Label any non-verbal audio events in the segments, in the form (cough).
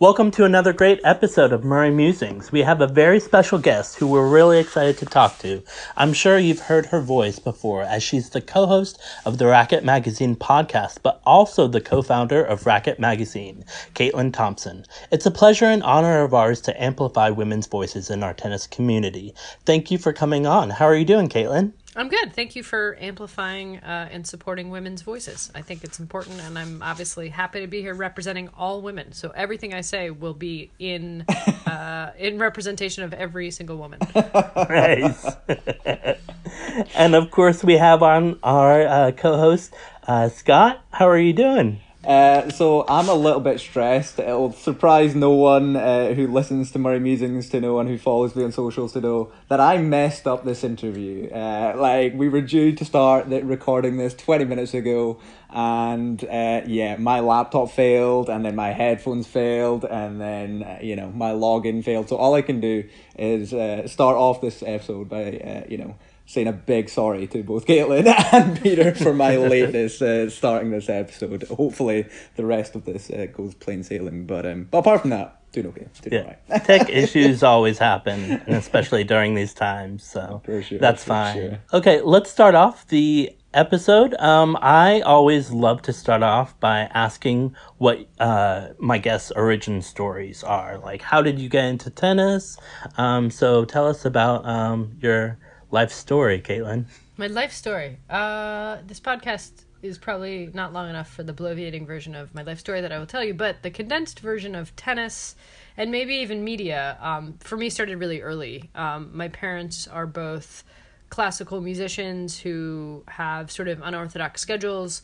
Welcome to another great episode of Murray Musings. We have a very special guest who we're really excited to talk to. I'm sure you've heard her voice before as she's the co-host of the Racket Magazine podcast, but also the co-founder of Racket Magazine, Caitlin Thompson. It's a pleasure and honor of ours to amplify women's voices in our tennis community. Thank you for coming on. How are you doing, Caitlin? I'm good. Thank you for amplifying uh, and supporting women's voices. I think it's important, and I'm obviously happy to be here representing all women. So everything I say will be in (laughs) uh, in representation of every single woman. nice. (laughs) and of course, we have on our uh, co-host uh, Scott. How are you doing? Uh, so I'm a little bit stressed. It'll surprise no one uh, who listens to Murray Musings to know and who follows me on socials to know that I messed up this interview. Uh, like we were due to start recording this twenty minutes ago, and uh, yeah, my laptop failed, and then my headphones failed, and then uh, you know my login failed. So all I can do is uh, start off this episode by you know saying a big sorry to both Caitlin (laughs) and Peter for my (laughs) lateness uh, starting this episode. Hopefully, the rest of this uh, goes plain sailing. But um, but apart from that, doing okay. Doing yeah. Right. (laughs) Tech issues always happen, and especially during these times. So sure, that's fine. Sure. Okay, let's start off the episode. Um, I always love to start off by asking what uh, my guests' origin stories are. Like, how did you get into tennis? Um, so tell us about um, your life story, Caitlin. My life story. Uh, this podcast is probably not long enough for the bloviating version of my life story that I will tell you, but the condensed version of tennis and maybe even media um, for me started really early. Um, my parents are both classical musicians who have sort of unorthodox schedules.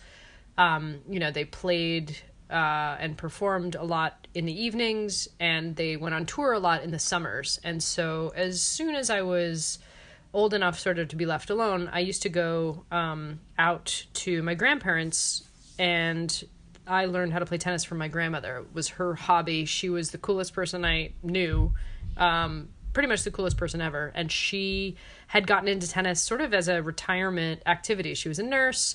Um, you know, they played uh, and performed a lot in the evenings, and they went on tour a lot in the summers. And so, as soon as I was old enough sort of to be left alone, I used to go um, out to my grandparents and I learned how to play tennis from my grandmother. It was her hobby. She was the coolest person I knew. Um, pretty much the coolest person ever. And she had gotten into tennis sort of as a retirement activity. She was a nurse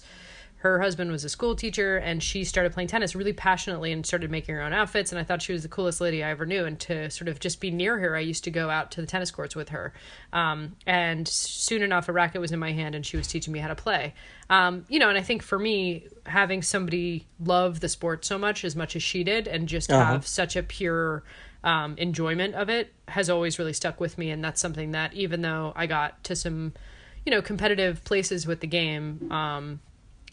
her husband was a school teacher and she started playing tennis really passionately and started making her own outfits and i thought she was the coolest lady i ever knew. And to sort of just be near her i used to go out to the tennis courts with her. Um, and soon enough a racket was in my hand and she was teaching me how to play. Um, you know and i think for me having somebody love the sport so much as much as she did and just uh-huh. have such a pure um, enjoyment of it has always really stuck with me. And that's something that even though i got to some you know competitive places with the game um,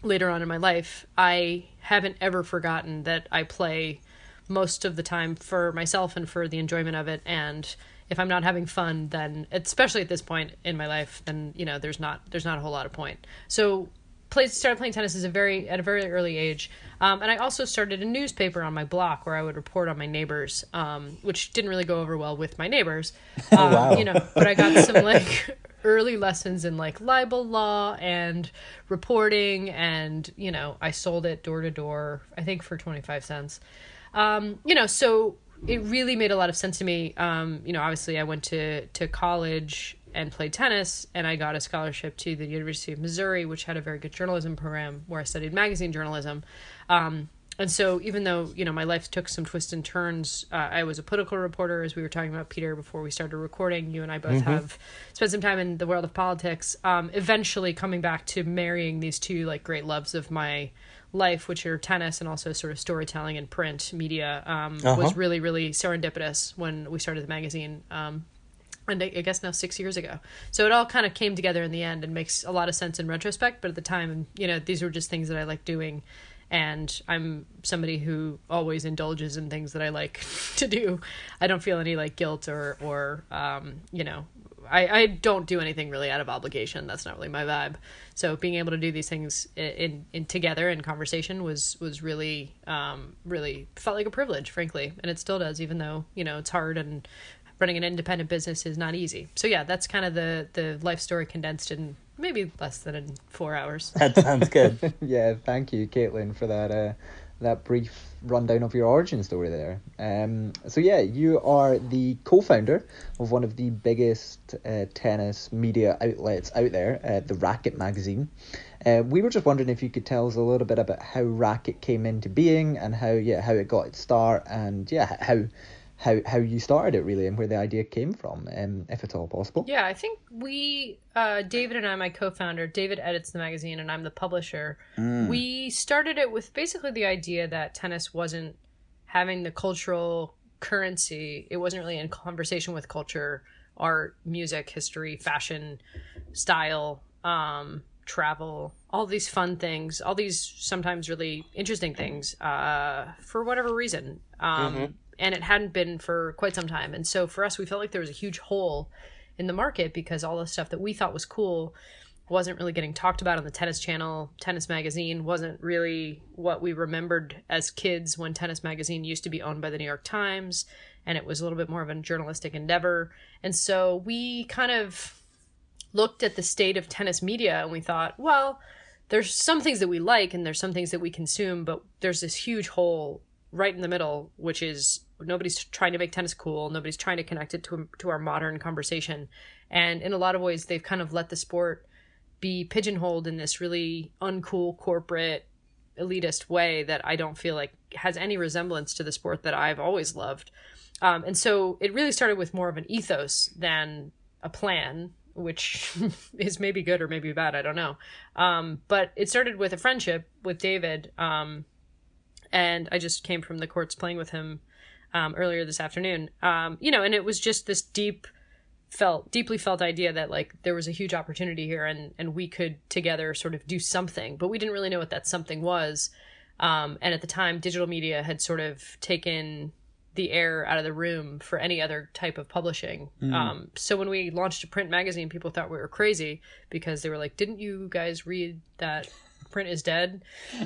later on in my life, I haven't ever forgotten that I play most of the time for myself and for the enjoyment of it and if I'm not having fun then especially at this point in my life then you know there's not there's not a whole lot of point. So played started playing tennis as a very at a very early age. Um, and I also started a newspaper on my block where I would report on my neighbors, um, which didn't really go over well with my neighbors. (laughs) Um, oh, wow. You know, but I got some like early lessons in like libel law and reporting and you know i sold it door to door i think for 25 cents. Um, you know so it really made a lot of sense to me. Um, you know obviously i went to to college and played tennis and i got a scholarship to the university of missouri which had a very good journalism program where i studied magazine journalism. Um, and so even though you know my life took some twists and turns uh, i was a political reporter as we were talking about peter before we started recording you and i both mm-hmm. have spent some time in the world of politics um, eventually coming back to marrying these two like great loves of my life which are tennis and also sort of storytelling and print media um, uh-huh. was really really serendipitous when we started the magazine um, and I guess now six years ago. So it all kind of came together in the end and makes a lot of sense in retrospect. But at the time, you know, these were just things that I liked doing and I'm somebody who always indulges in things that I like (laughs) to do. I don't feel any like guilt or or um, you know, I I don't do anything really out of obligation. That's not really my vibe. So being able to do these things in in together in conversation was was really um really felt like a privilege, frankly, and it still does, even though you know it's hard and running an independent business is not easy. So yeah, that's kind of the the life story condensed in maybe less than four hours. (laughs) That sounds good. (laughs) yeah, thank you, Caitlin, for that uh, that brief rundown of your origin story there. Um, so yeah, you are the co-founder of one of the biggest uh, tennis media outlets out there, uh, the Racket magazine. Uh, we were just wondering if you could tell us a little bit about how Racket came into being and how yeah how it got its start and yeah how how how you started it really and where the idea came from, um, if at all possible. Yeah, I think we, uh, David and I, my co-founder, David edits the magazine and I'm the publisher. Mm. We started it with basically the idea that tennis wasn't having the cultural currency. It wasn't really in conversation with culture, art, music, history, fashion, style, um, travel, all these fun things, all these sometimes really interesting things, uh, for whatever reason. Um, Mhm. And it hadn't been for quite some time. And so for us, we felt like there was a huge hole in the market because all the stuff that we thought was cool wasn't really getting talked about on the tennis channel. Tennis magazine wasn't really what we remembered as kids when tennis magazine used to be owned by the New York Times and it was a little bit more of a journalistic endeavor. And so we kind of looked at the state of tennis media and we thought, well, there's some things that we like and there's some things that we consume, but there's this huge hole right in the middle, which is nobody's trying to make tennis cool. Nobody's trying to connect it to to our modern conversation, and in a lot of ways, they've kind of let the sport be pigeonholed in this really uncool corporate elitist way that I don't feel like has any resemblance to the sport that I've always loved. Um, and so it really started with more of an ethos than a plan, which (laughs) is maybe good or maybe bad. I don't know. Um, but it started with a friendship with David. Um, and I just came from the courts playing with him um, earlier this afternoon. Um, you know, and it was just this deep felt deeply felt idea that like there was a huge opportunity here and and we could together sort of do something but we didn't really know what that something was. Um, and at the time digital media had sort of taken the air out of the room for any other type of publishing. Um, so when we launched a print magazine people thought we were crazy because they were like didn't you guys read that print is dead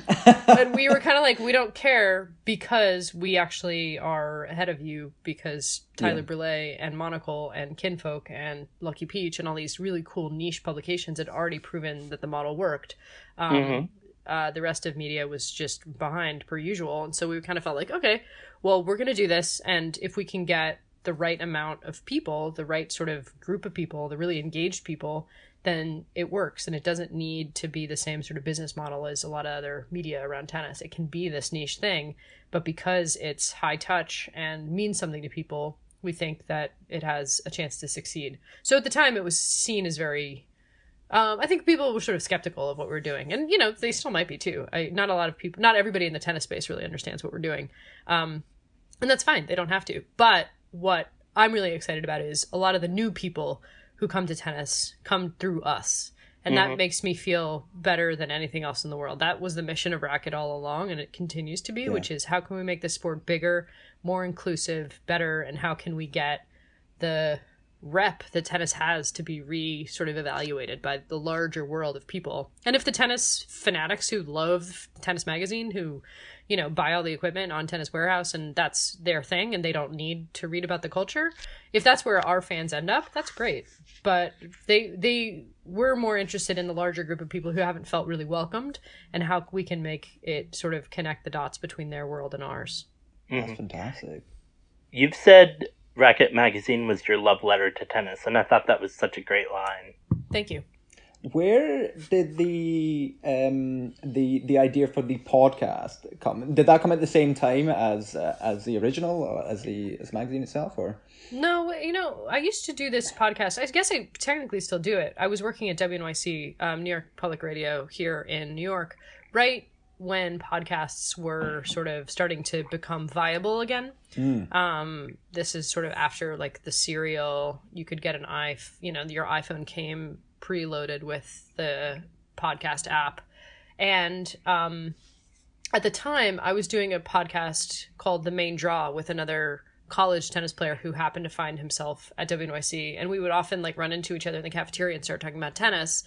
(laughs) and we were kind of like we don't care because we actually are ahead of you because Tyler Yeah. Brule and Monocle and Kinfolk and Lucky Peach and all these really cool niche publications had already proven that the model worked. Um, Mhm. uh, the rest of media was just behind per usual, and so we kind of felt like, okay, well, we're gonna do this, and if we can get the right amount of people, the right sort of group of people, the really engaged people, then it works and it doesn't need to be the same sort of business model as a lot of other media around tennis. It can be this niche thing, but because it's high touch and means something to people, we think that it has a chance to succeed. So at the time, it was seen as very. Um, I think people were sort of skeptical of what we are doing, and you know they still might be too. I, not a lot of people, not everybody in the tennis space really understands what we're doing, um, and that's fine. They don't have to. But what I'm really excited about is a lot of the new people who come to tennis come through us. And that mm-hmm. makes me feel better than anything else in the world. That was the mission of Racket all along, and it continues to be, which is how can we make the sport bigger, more inclusive, better, and how can we get the rep that tennis has to be re sort of evaluated by the larger world of people. And if the tennis fanatics who love Tennis Magazine, who, you know, buy all the equipment on Tennis Warehouse and that's their thing and they don't need to read about the culture, if that's where our fans end up, that's great. But they they we're more interested in the larger group of people who haven't felt really welcomed and how we can make it sort of connect the dots between their world and ours. Mm-hmm. That's fantastic. You've said Racket Magazine was your love letter to tennis, and I thought that was such a great line. Thank you. Where did the um the the idea for the podcast come? Did that come at the same time as uh, as the original or as the as the magazine itself, or No, you know, I used to do this podcast. I guess I technically still do it. I was working at WNYC, um, New York Public Radio here in New York, right when podcasts were sort of starting to become viable again. Um, this is sort of after like the serial. You could get an i, you know, your iPhone came preloaded with the podcast app, and um, at the time I was doing a podcast called The Main Draw with another college tennis player who happened to find himself at WNYC and we would often like run into each other in the cafeteria and start talking about tennis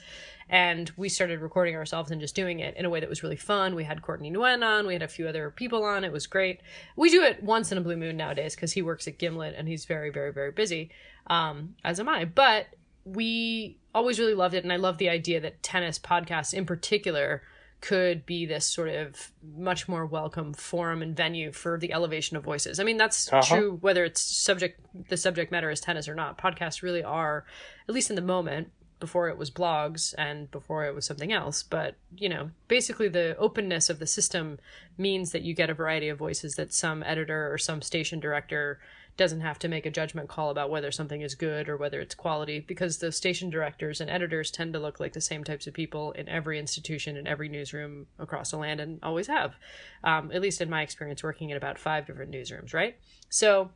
and we started recording ourselves and just doing it in a way that was really fun. We had Courtney Nguyen on, we had a few other people on. It was great. We do it once in a blue moon nowadays because he works at Gimlet and he's very, very, very busy, um, as am I. But we always really loved it, and I love the idea that tennis podcasts in particular could be this sort of much more welcome forum and venue for the elevation of voices. I mean, that's Uh-huh. true whether it's subject the subject matter is tennis or not. Podcasts really are, at least in the moment, before it was blogs and before it was something else. But you know, basically, the openness of the system means that you get a variety of voices that some editor or some station director doesn't have to make a judgment call about whether something is good or whether it's quality because the station directors and editors tend to look like the same types of people in every institution in every newsroom across the land and always have um, at least in my experience working in about five different newsrooms right? So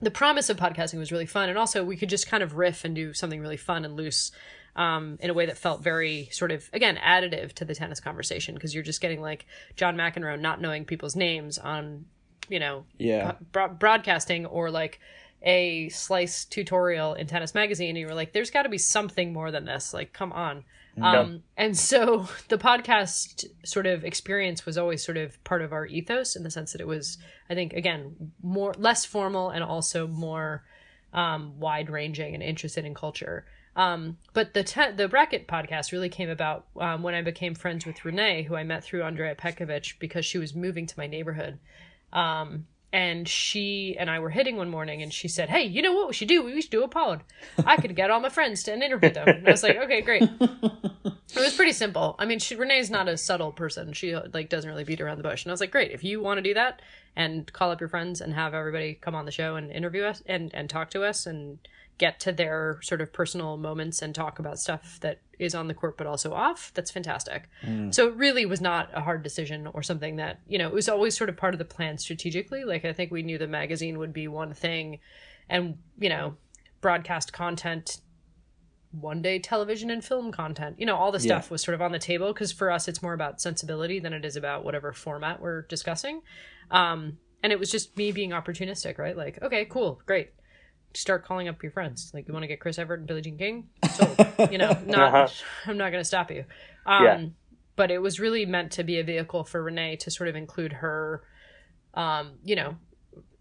the promise of podcasting was really fun and also we could just kind of riff and do something really fun and loose um, in a way that felt very sort of again additive to the tennis conversation because you're just getting like john mcenroe not knowing people's names on you know Yeah. bro- broadcasting or like a slice tutorial in tennis magazine and you were like there's got to be something more than this like come on um, and so (laughs) the podcast sort of experience was always sort of part of our ethos in the sense that it was i think again more less formal and also more um, wide ranging and interested in culture um, but the te- the Racket podcast really came about um, when I became friends with Renee, who I met through Andrea Petkovic because she was moving to my neighborhood. Um, and she and I were hitting one morning, and she said, "Hey, you know what we should do? We should do a pod. I could get all my friends to interview them." And I was like, "Okay, great." It was pretty simple. I mean, she, Renee's not a subtle person. She like doesn't really beat around the bush. And I was like, "Great, if you want to do that and call up your friends and have everybody come on the show and interview us and and talk to us and get to their sort of personal moments and talk about stuff that is on the court but also off, that's fantastic." So it really was not a hard decision or something that, you know, it was always sort of part of the plan strategically. Like I think we knew the magazine would be one thing and, you know, broadcast content one day television and film content. You know, all the Yeah. stuff was sort of on the table because for us it's more about sensibility than it is about whatever format we're discussing. Um, and it was just me being opportunistic, right? Like, okay, cool, great. Start calling up your friends. Like, you want to get Chris Evert and Billie Jean King? So, (laughs) you know, not Uh-huh. I'm not going to stop you. Um, Yeah. But it was really meant to be a vehicle for Renee to sort of include her, um, you know,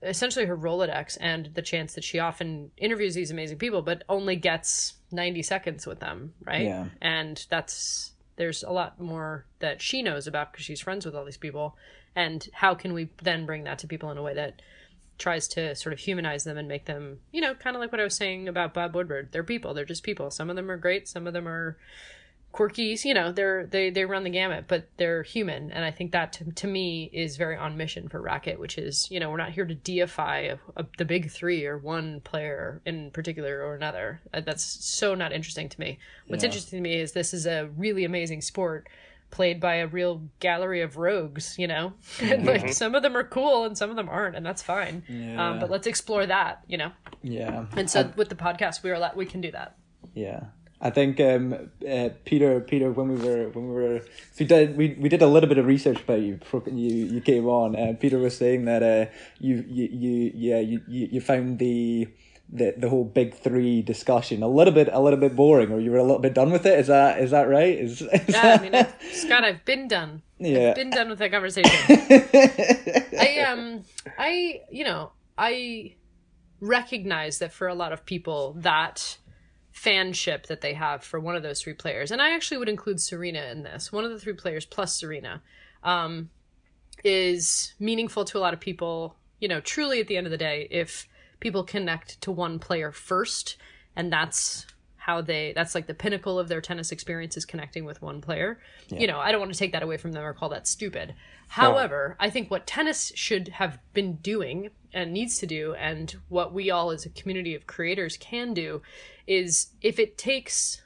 essentially her Rolodex and the chance that she often interviews these amazing people, but only gets 90 seconds with them, right? Yeah. And that's, there's a lot more that she knows about because she's friends with all these people. And how can we then bring that to people in a way that tries to sort of humanize them and make them, you know, kind of like what I was saying about Bob Woodward. They're people. They're just people. Some of them are great. Some of them are quirky. You know, they're they they run the gamut, but they're human. And I think that to, to me is very on mission for Racket, which is you know we're not here to deify a, a, the big three or one player in particular or another. Uh, That's so not interesting to me. What's Yeah. interesting to me is this is a really amazing sport played by a real gallery of rogues, you know? (laughs) And like some of them are cool and some of them aren't, and that's fine. Yeah. Um, but let's explore that, you know? Yeah. And so with the podcast, we are allowed, we can do that. Yeah. I think um, uh, Peter, Peter, when we were when we were we did we, we did a little bit of research about you before you you came on. Uh, Peter was saying that uh, you, you you yeah you, you you found the the the whole big three discussion a little bit a little bit boring, or you were a little bit done with it. Is that is that right? Is, (laughs) is Yeah, I mean, I, Scott, I've been done. Yeah. I've been done with that conversation. (laughs) I um, I you know, I recognize that for a lot of people that fanship that they have for one of those three players, and I actually would include Serena in this. One of the three players plus Serena, um, is meaningful to a lot of people. You know, truly at the end of the day, if people connect to one player first, and that's how they that's like the pinnacle of their tennis experience is connecting with one player. You know, I don't want to take that away from them or call that stupid. However, I think what tennis should have been doing and needs to do and what we all as a community of creators can do is if it takes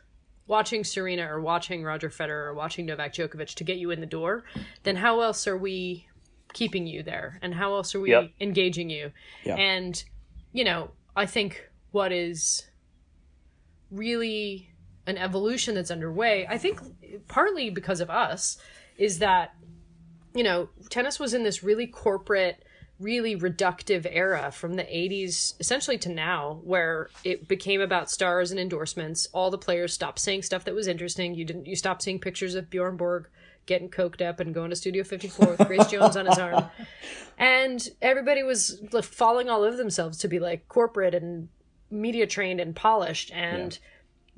watching Serena or watching Roger Federer or watching Novak Djokovic to get you in the door, then how else are we keeping you there? And how else are we Yep. engaging you? Yeah. And, you know, I think what is really an evolution that's underway, I think partly because of us, is that, you know, tennis was in this really corporate, really reductive era from the 80s essentially to now where it became about stars and endorsements. All the players stopped saying stuff that was interesting. You didn't you stopped seeing pictures of bjorn borg getting coked up and going to studio 54 with grace jones on his arm. (laughs) And everybody was like, falling all over themselves to be like corporate and media trained and polished. And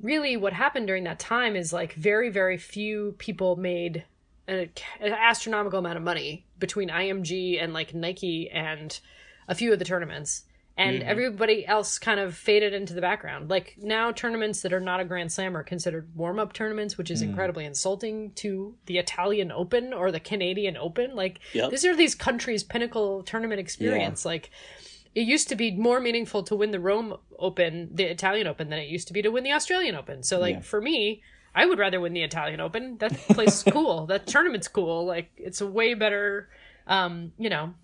really what happened during that time is like very very few people made an, an astronomical amount of money between IMG and like Nike and a few of the tournaments and Mm-hmm. everybody else kind of faded into the background. Like now, tournaments that are not a Grand Slam are considered warm up tournaments, which is Mm. incredibly insulting to the Italian Open or the Canadian Open. Like Yep. these are these countries' pinnacle tournament experience. Like it used to be more meaningful to win the Rome Open, the Italian Open, than it used to be to win the Australian Open. So like Yeah. for me. I would rather win the Italian Open. That place is (laughs) cool. That tournament's cool. Like it's a way better, um, you know,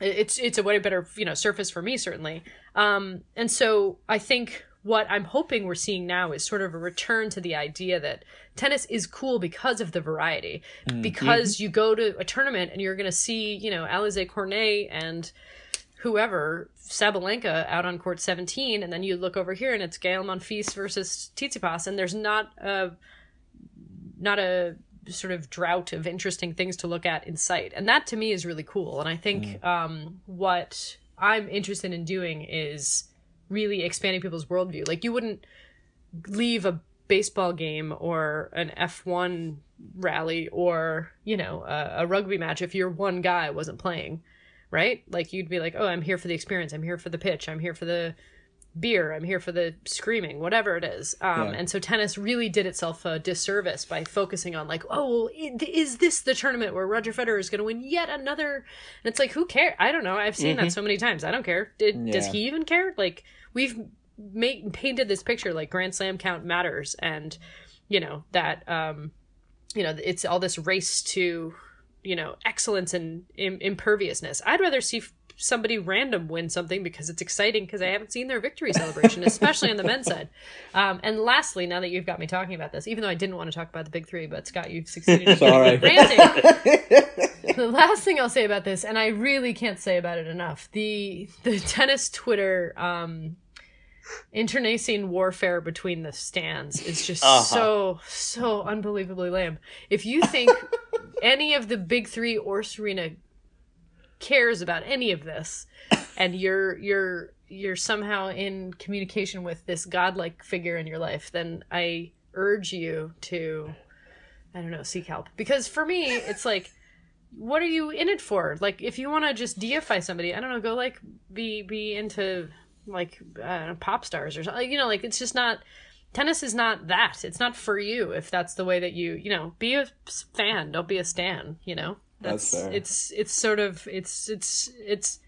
it's it's a way better you know surface for me certainly. Um and so i think what i'm hoping we're seeing now is sort of a return to the idea that tennis is cool because of the variety. Because you go to a tournament and you're going to see you know alize cornet and whoever sabalenka out on court 17 and then you look over here and it's gael monfils versus tsitsipas and there's not a not a sort of drought of interesting things to look at in sight. And that to me is really cool. And i think um, what i'm interested in doing is really expanding people's worldview. Like you wouldn't leave a baseball game or an f1 rally or you know a, a rugby match if your one guy wasn't playing right? Like you'd be like oh i'm here for the experience. I'm here for the pitch. I'm here for the beer i'm here for the screaming whatever it is. Um, Yeah. and so tennis really did itself a disservice by focusing on like oh is this the tournament where roger federer is going to win yet another? And it's like who cares i don't know. I've seen that so many times. I don't care. Did, does he even care? Like we've made painted this picture like grand slam count matters. And you know that um you know it's all this race to you know excellence and Im- imperviousness. I'd rather see somebody random win something because it's exciting because i haven't seen their victory celebration especially on the men's side (laughs) um, and lastly now that you've got me talking about this even though i didn't want to talk about the big three but scott you've succeeded in Sorry. (laughs) ranting (laughs) the last thing I'll say about this, and I really can't say about it enough, the the tennis Twitter um internecine warfare between the stans is just Uh-huh. so so unbelievably lame. If you think any of the big three or Serena cares about any of this, and you're you're you're somehow in communication with this godlike figure in your life, then I urge you to I don't know, seek help. Because for me, it's like what are you in it for? Like, if you want to just deify somebody, I don't know, go like be be into like I pop stars or something. You know, like it's just not. Tennis is not that. It's not for you. If that's the way that you, you know, be a fan. Don't be a stan. You know, That's fair. It's it's sort of it's it's it's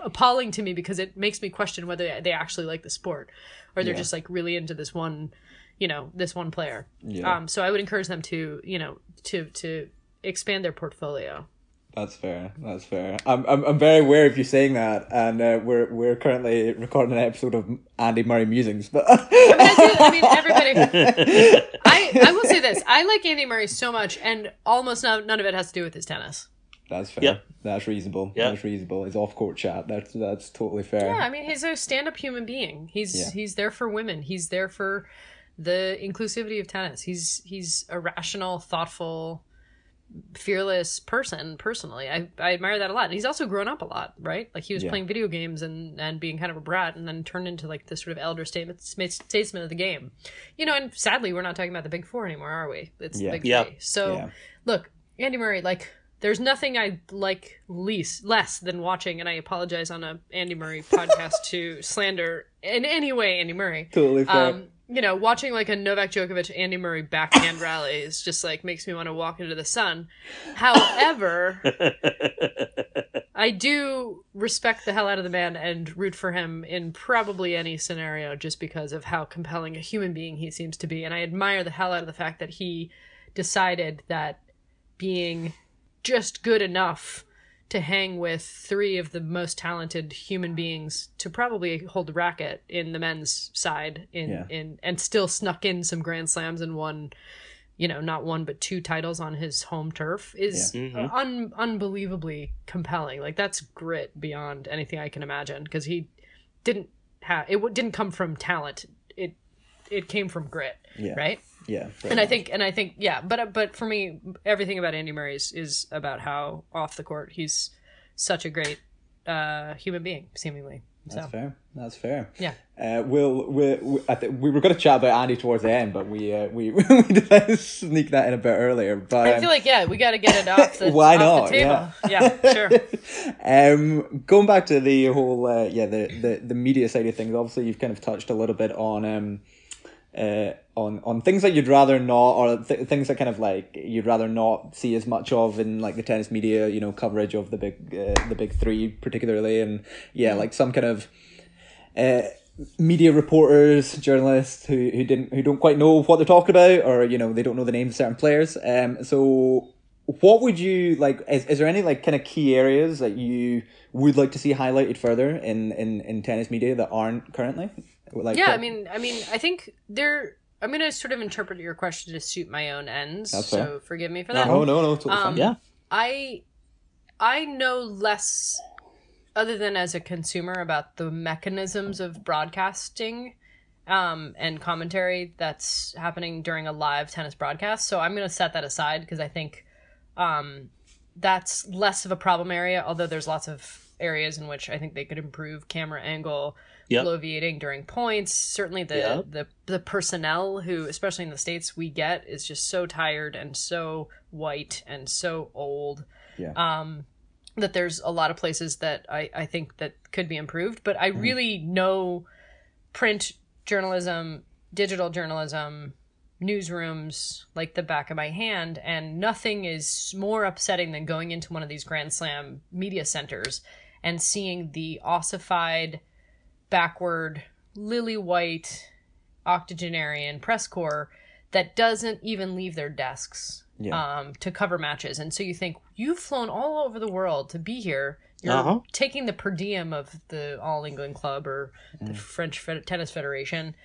appalling to me because it makes me question whether they actually like the sport or they're Yeah. just like really into this one, you know, this one player. Yeah. Um, so I would encourage them to, you know, to to expand their portfolio. That's fair. That's fair. I'm I'm, I'm very aware of you saying that, and uh, we're we're currently recording an episode of Andy Murray musings. But I mean, everybody. (laughs) I I will say this: I like Andy Murray so much, and almost none, none of it has to do with his tennis. that's fair. Yep. That's reasonable. Yep. That's reasonable. It's off court chat. That's that's totally fair. Yeah, I mean, he's a stand-up human being. He's Yeah. he's there for women. He's there for the inclusivity of tennis. He's he's a rational, thoughtful, fearless person. Personally, I I admire that a lot. And he's also grown up a lot, right? Like he was Yeah. playing video games and and being kind of a brat, and then turned into like this sort of elder statement statesman of the game. You know, and sadly, we're not talking about the big four anymore, are we? It's Yeah. the big Yeah. three. So Yeah. look, Andy Murray, like. There's nothing I like least less than watching, and I apologize on a Andy Murray (laughs) podcast to slander in any way Andy Murray. Totally fair. Um, you know, watching like a Novak Djokovic Andy Murray backhand rally (laughs) is just like makes me want to walk into the sun. However, (laughs) I do respect the hell out of the man and root for him in probably any scenario just because of how compelling a human being he seems to be. And I admire the hell out of the fact that he decided that being just good enough to hang with three of the most talented human beings to probably hold the racket in the men's side in Yeah. in and still snuck in some grand slams and won you know not one but two titles on his home turf is Yeah. Mhm. un- unbelievably compelling like that's grit beyond anything i can imagine because he didn't have it w- didn't come from talent it it came from grit Yeah. right yeah. and I think, and I think, yeah, but but for me, everything about Andy Murray is, is about how off the court he's such a great uh, human being, seemingly. That's fair. That's fair. Yeah. Uh, we'll, we, we, I think we were going to chat about Andy towards the end, but we uh, we (laughs) we decided (laughs) sneak that in a bit earlier. But I um, feel like yeah, we got to get it off the (laughs) Why off not? the table. Yeah, sure. um, going back to the whole uh, yeah the, the the media side of things. Obviously, you've kind of touched a little bit on um uh on on things that you'd rather not or th- things that kind of like you'd rather not see as much of in like the tennis media. You know, coverage of the big uh, the big three particularly, and yeah, like some kind of. Uh, media reporters, journalists who, who didn't who don't quite know what they're talking about, or you know they don't know the names of certain players. Um, so what would you like? Is, is there any like kind of key areas that you would like to see highlighted further in in, in tennis media that aren't currently? Like Yeah, what- I mean, I mean, I think there. I'm gonna sort of interpret your question to suit my own ends. That's so fair. forgive me for that. no, no, no, totally Um, fine. Yeah. I I know less other than as a consumer about the mechanisms of broadcasting um, and commentary that's happening during a live tennis broadcast. So I'm going to set that aside because I think um, that's less of a problem area, although there's lots of areas in which I think they could improve camera angle, Yep. bloviating during points. Certainly the, Yep. the the personnel who, especially in the states, we get is just so tired and so white and so old Yeah. um, that there's a lot of places that I, I think that could be improved. But I really know print journalism, digital journalism, newsrooms like the back of my hand, and nothing is more upsetting than going into one of these Grand Slam media centers and seeing the ossified, backward, lily white octogenarian press corps that doesn't even leave their desks Yeah. um, to cover matches. And so you think you've flown all over the world to be here. You're Uh-huh. taking the per diem of the All England Club or the French Fed- Tennis Federation,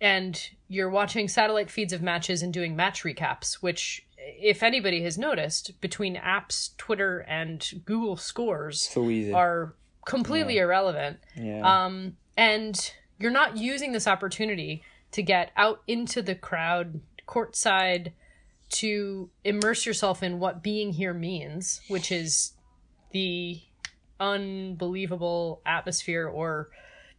and you're watching satellite feeds of matches and doing match recaps. Which, if anybody has noticed, between apps, Twitter, and Google scores, so are completely irrelevant yeah. um, and you're not using this opportunity to get out into the crowd courtside to immerse yourself in what being here means which is the unbelievable atmosphere or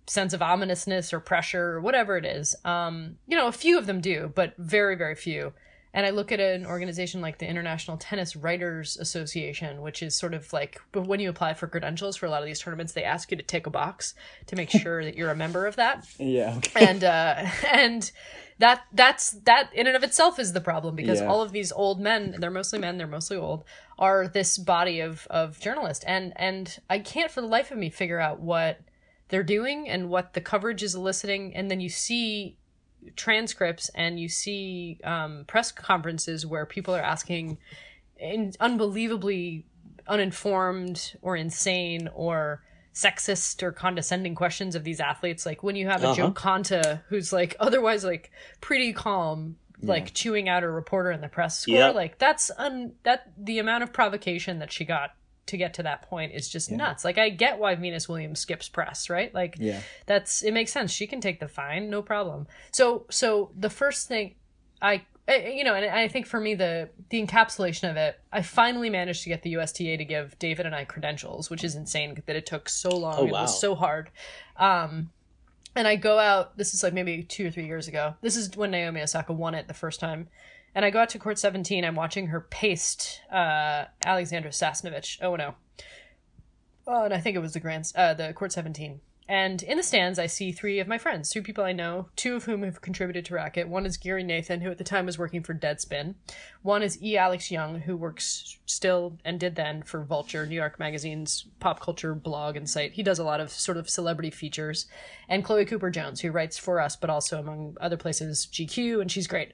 sense of ominousness or pressure or whatever it is. Um, you know a few of them do but very very few and I look at an organization like the International Tennis Writers Association, which is sort of like, but when you apply for credentials for a lot of these tournaments, they ask you to tick a box to make sure that you're a member of that. (laughs) yeah. Okay. And uh, (laughs) and that that's that in and of itself is the problem because Yeah. all of these old men, they're mostly men, they're mostly old, are this body of of journalists, and and I can't for the life of me figure out what they're doing and what the coverage is eliciting, and then you see transcripts and you see um, press conferences where people are asking in unbelievably uninformed or insane or sexist or condescending questions of these athletes like when you have a Uh-huh. Jo Konta who's like otherwise like pretty calm like chewing out a reporter in the press corps Yep. like that's un that the amount of provocation that she got to get to that point is just nuts. Like i get why venus williams skips press right? Like Yeah. that's it makes sense. She can take the fine no problem. So so the first thing i I- you know and i think for me the the encapsulation of it i finally managed to get the usta to give david and i credentials which is insane that it took so long. Oh, wow. was so hard. Um and i go out this is like maybe two or three years ago. This is when naomi osaka won it the first time and i go out to court 17 i'm watching her paste uh alexandra sasnovich oh no Oh, and I think it was the grand, uh, the court seventeen. And in the stands, I see three of my friends, two people I know, two of whom have contributed to Racket. One is Giri Nathan, who at the time was working for Deadspin. One is E. Alex Jung, who works still and did then for Vulture, New York Magazine's pop culture blog and site. He does a lot of sort of celebrity features. And Chloe Cooper Jones, who writes for us, but also among other places, GQ, and she's great.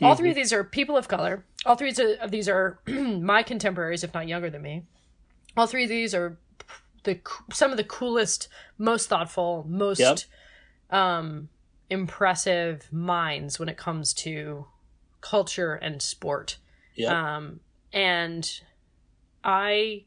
All three of mhm. these are people of color. All three of these are (clears throat) my contemporaries, if not younger than me. All three of these are the some of the coolest, most thoughtful, most Yep. um, impressive minds when it comes to culture and sport. Yep. Um, and I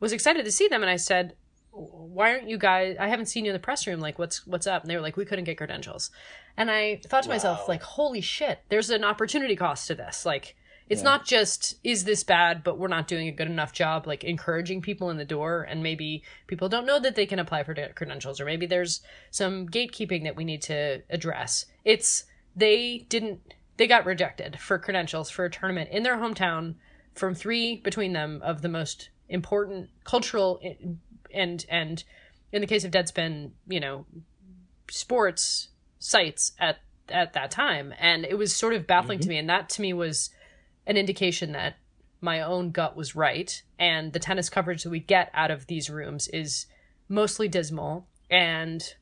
was excited to see them, and I said, "Why aren't you guys? I haven't seen you in the press room. Like, what's what's up?" And they were like, "We couldn't get credentials." And I thought to myself, like, "Holy shit! There's an opportunity cost to this. Like, It's Yeah. not just is this bad, but we're not doing a good enough job like encouraging people in the door, and maybe people don't know that they can apply for credentials, or maybe there's some gatekeeping that we need to address. It's they didn't they got rejected for credentials for a tournament in their hometown from three between them of the most important cultural and and in the case of Deadspin, you know, sports sites at at that time and it was sort of baffling mm-hmm. to me and that to me was an indication that my own gut was right and the tennis coverage that we get out of these rooms is mostly dismal and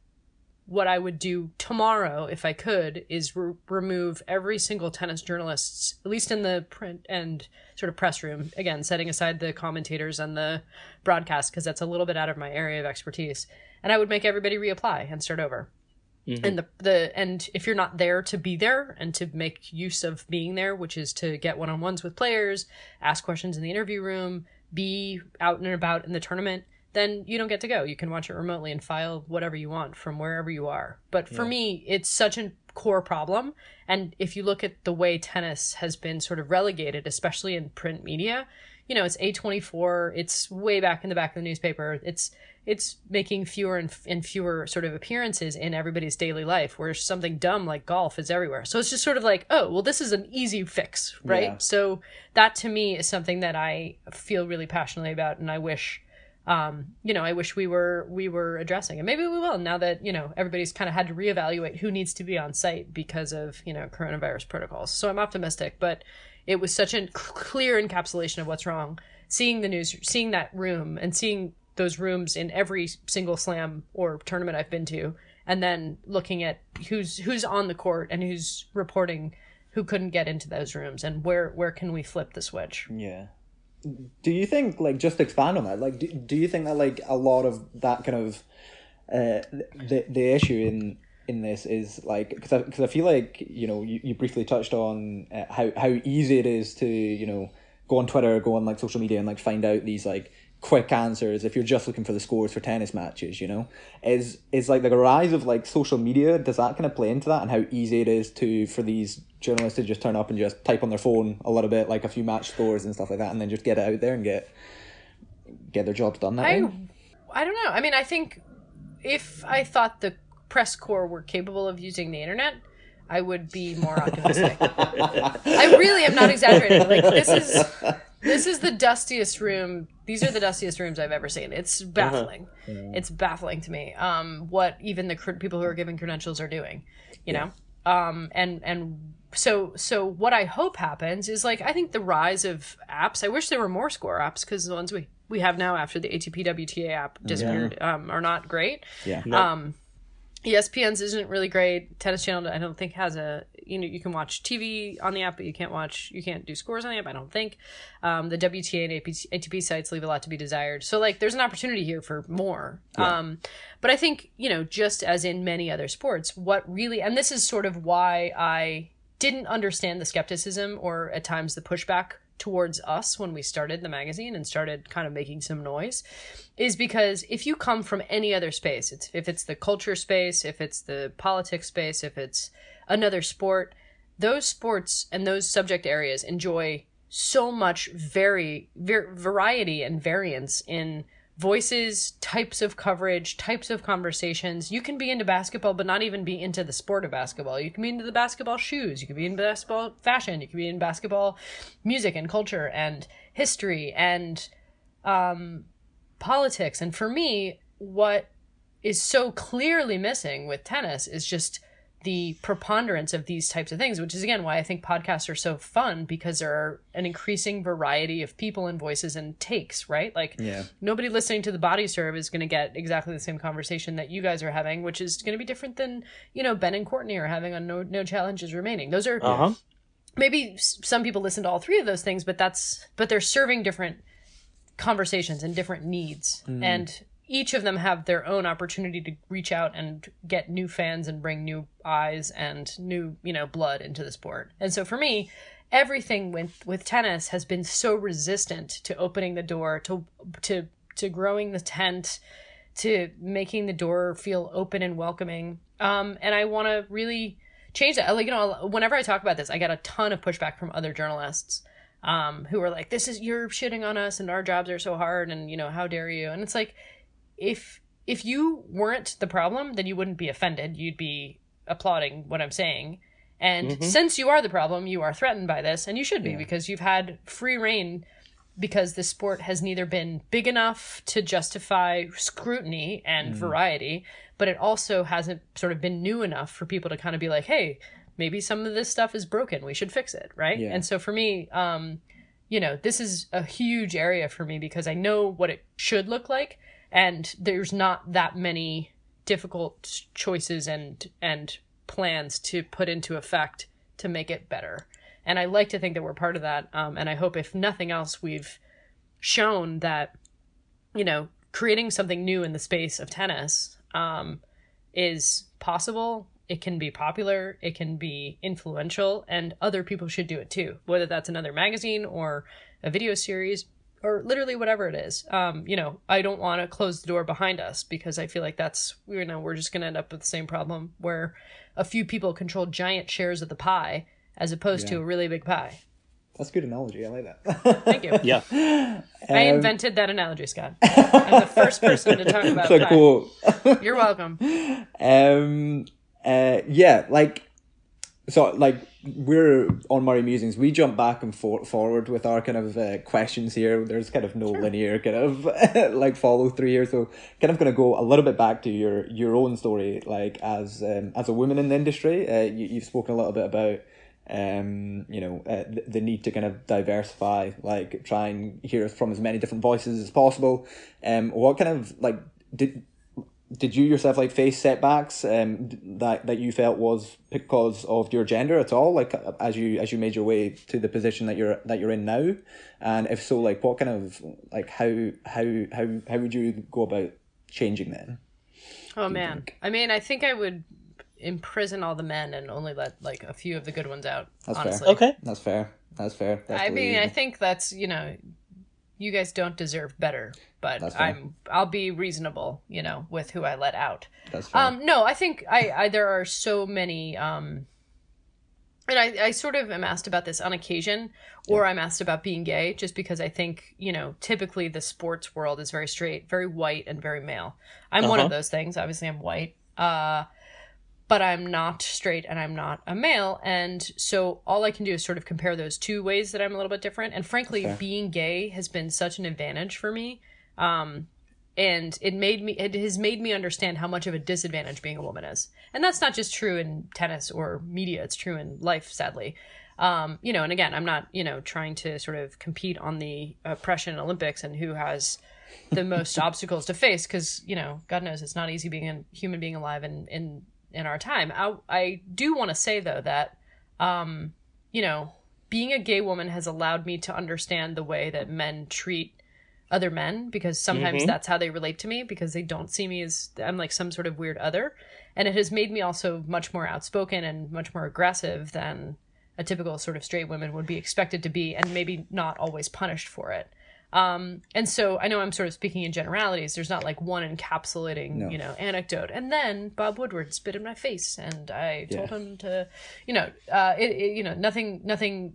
what I would do tomorrow if I could is re- remove every single tennis journalist's at least in the print and sort of press room. Again setting aside the commentators and the broadcast because that's a little bit out of my area of expertise and I would make everybody reapply and start over Mm-hmm. and the the and if you're not there to be there and to make use of being there which is to get one-on-ones with players ask questions in the interview room be out and about in the tournament then you don't get to go. You can watch it remotely and file whatever you want from wherever you are. But for me it's such a core problem. And if you look at the way tennis has been sort of relegated especially in print media you know it's a24 it's way back in the back of the newspaper. It's it's making fewer and, and fewer sort of appearances in everybody's daily life where something dumb like golf is everywhere. So it's just sort of like oh well this is an easy fix right? Yeah. so that to me is something that i feel really passionately about and i wish um, you know, I wish we were we were addressing, and maybe we will now that you know everybody's kind of had to reevaluate who needs to be on site because of you know coronavirus protocols. So I'm optimistic, but it was such a clear encapsulation of what's wrong. Seeing the news, seeing that room, and seeing those rooms in every single slam or tournament I've been to, and then looking at who's who's on the court and who's reporting who couldn't get into those rooms, and where where can we flip the switch? Yeah. Do you think like just expand on that? Like, do, do you think that like a lot of that kind of uh the the issue in in this is like because I, cause I feel like you know you, you briefly touched on uh, how how easy it is to you know go on Twitter go on like social media and like find out these like quick answers if you're just looking for the scores for tennis matches you know is is like the rise of like social media does that kind of play into that and how easy it is to for these journalists to just turn up and just type on their phone a little bit like a few match scores and stuff like that and then just get it out there and get get their jobs done that I, way I don't know. I mean, I think if I thought the press corps were capable of using the internet, I would be more optimistic. (laughs) I really am not exaggerating. Like this is this is the dustiest room. These are the dustiest rooms I've ever seen. It's baffling. It's baffling to me. Um, what even the cr- people who are giving credentials are doing, you know. Um, and and so so what I hope happens is like I think the rise of apps. I wish there were more score apps because the ones we we have now after the ATP WTA app disappeared um, are not great. yeah Um, ESPN's isn't really great. Tennis Channel, I don't think has a you know you can watch TV on the app, but you can't watch you can't do scores on the app. I don't think. Um, the WTA and APT, ATP sites leave a lot to be desired. So like there's an opportunity here for more. Um, but I think you know just as in many other sports, what really and this is sort of why I didn't understand the skepticism or at times the pushback towards us when we started the magazine and started kind of making some noise is because if you come from any other space it's if it's the culture space if it's the politics space if it's another sport those sports and those subject areas enjoy so much very ver- variety and variance in voices, types of coverage, types of conversations. You can be into basketball, but not even be into the sport of basketball. You can be into the basketball shoes. You can be in basketball fashion. You can be in basketball music and culture and history and um, politics. And for me, what is so clearly missing with tennis is just the preponderance of these types of things, which is again why I think podcasts are so fun because there are an increasing variety of people and voices and takes, right? Like Yeah. nobody listening to the body serve is going to get exactly the same conversation that you guys are having, which is going to be different than, you know, Ben and Courtney are having on No No Challenges Remaining. Those are Uh huh. maybe some people listen to all three of those things, but that's but they're serving different conversations and different needs, and each of them have their own opportunity to reach out and get new fans and bring new eyes and new you know blood into the sport. And so for me, everything with with tennis has been so resistant to opening the door to to to growing the tent to making the door feel open and welcoming. Um, and I want to really change that. Like, you know, whenever I talk about this, I get a ton of pushback from other journalists um, who are like, "This is you're shitting on us, and our jobs are so hard, and you know how dare you?" And it's like, if if you weren't the problem, then you wouldn't be offended. You'd be applauding what I'm saying. And Mhm. since you are the problem, you are threatened by this, and you should be Yeah. because you've had free reign because the sport has neither been big enough to justify scrutiny and variety, but it also hasn't sort of been new enough for people to kind of be like, hey, maybe some of this stuff is broken. We should fix it, right? Yeah. And so for me, um, you know, this is a huge area for me because I know what it should look like, and there's not that many difficult choices and and plans to put into effect to make it better. And I like to think that we're part of that. Um, and I hope, if nothing else, we've shown that, you know, creating something new in the space of tennis um, is possible. It can be popular, it can be influential, and other people should do it too. Whether that's another magazine or a video series or literally whatever it is. Um, you know, I don't want to close the door behind us because I feel like that's you know we're just going to end up with the same problem where a few people control giant shares of the pie as opposed to a really big pie. That's a good analogy. I like that. Thank you. (laughs) Yeah. I Um, invented that analogy, Scott. I'm the first (laughs) person to talk about It's a pie. quote. You're welcome. (laughs) Um, uh, yeah, like, so, like, we're on Murray Musings. We jump back and for- forward with our kind of uh, questions here. There's kind of no linear kind of (laughs) like follow through here. So, kind of going to go a little bit back to your your own story, like as um, as a woman in the industry. Uh, you, you've spoken a little bit about um you know uh, the, the need to kind of diversify like try and hear from as many different voices as possible um what kind of like did did you yourself like face setbacks um that that you felt was because of your gender at all like as you as you made your way to the position that you're that you're in now and if so like what kind of like how how how how would you go about changing then Oh man. think? I mean, I think I would imprison all the men and only let like a few of the good ones out. That's fair. Okay. that's fair that's fair that's I mean, I think that's you know, you guys don't deserve better, but I'm I'll be reasonable, you know, with who I let out. that's fair. Um, no, I think I, I there are so many um and I, I sort of am asked about this on occasion, or I'm asked about being gay, just because I think, you know, typically the sports world is very straight, very white, and very male. I'm one Uh-huh. of those things. Obviously, I'm white. Uh, but I'm not straight and I'm not a male. And so all I can do is sort of compare those two ways that I'm a little bit different. And frankly, fair. being gay has been such an advantage for me. Um, and it made me it has made me understand how much of a disadvantage being a woman is and that's not just true in tennis or media it's true in life sadly um, you know and again i'm not you know trying to sort of compete on the oppression olympics and who has the most (laughs) obstacles to face because you know god knows it's not easy being a human being alive in in in our time i, I do want to say though that um, you know being a gay woman has allowed me to understand the way that men treat other men because sometimes Mhm. that's how they relate to me because they don't see me as I'm like some sort of weird other. And it has made me also much more outspoken and much more aggressive than a typical sort of straight woman would be expected to be and maybe not always punished for it. Um, and so I know I'm sort of speaking in generalities. There's not like one encapsulating, No. you know, anecdote. And then Bob Woodward spit in my face, and I told him to, you know, uh, it, it, you know, nothing, nothing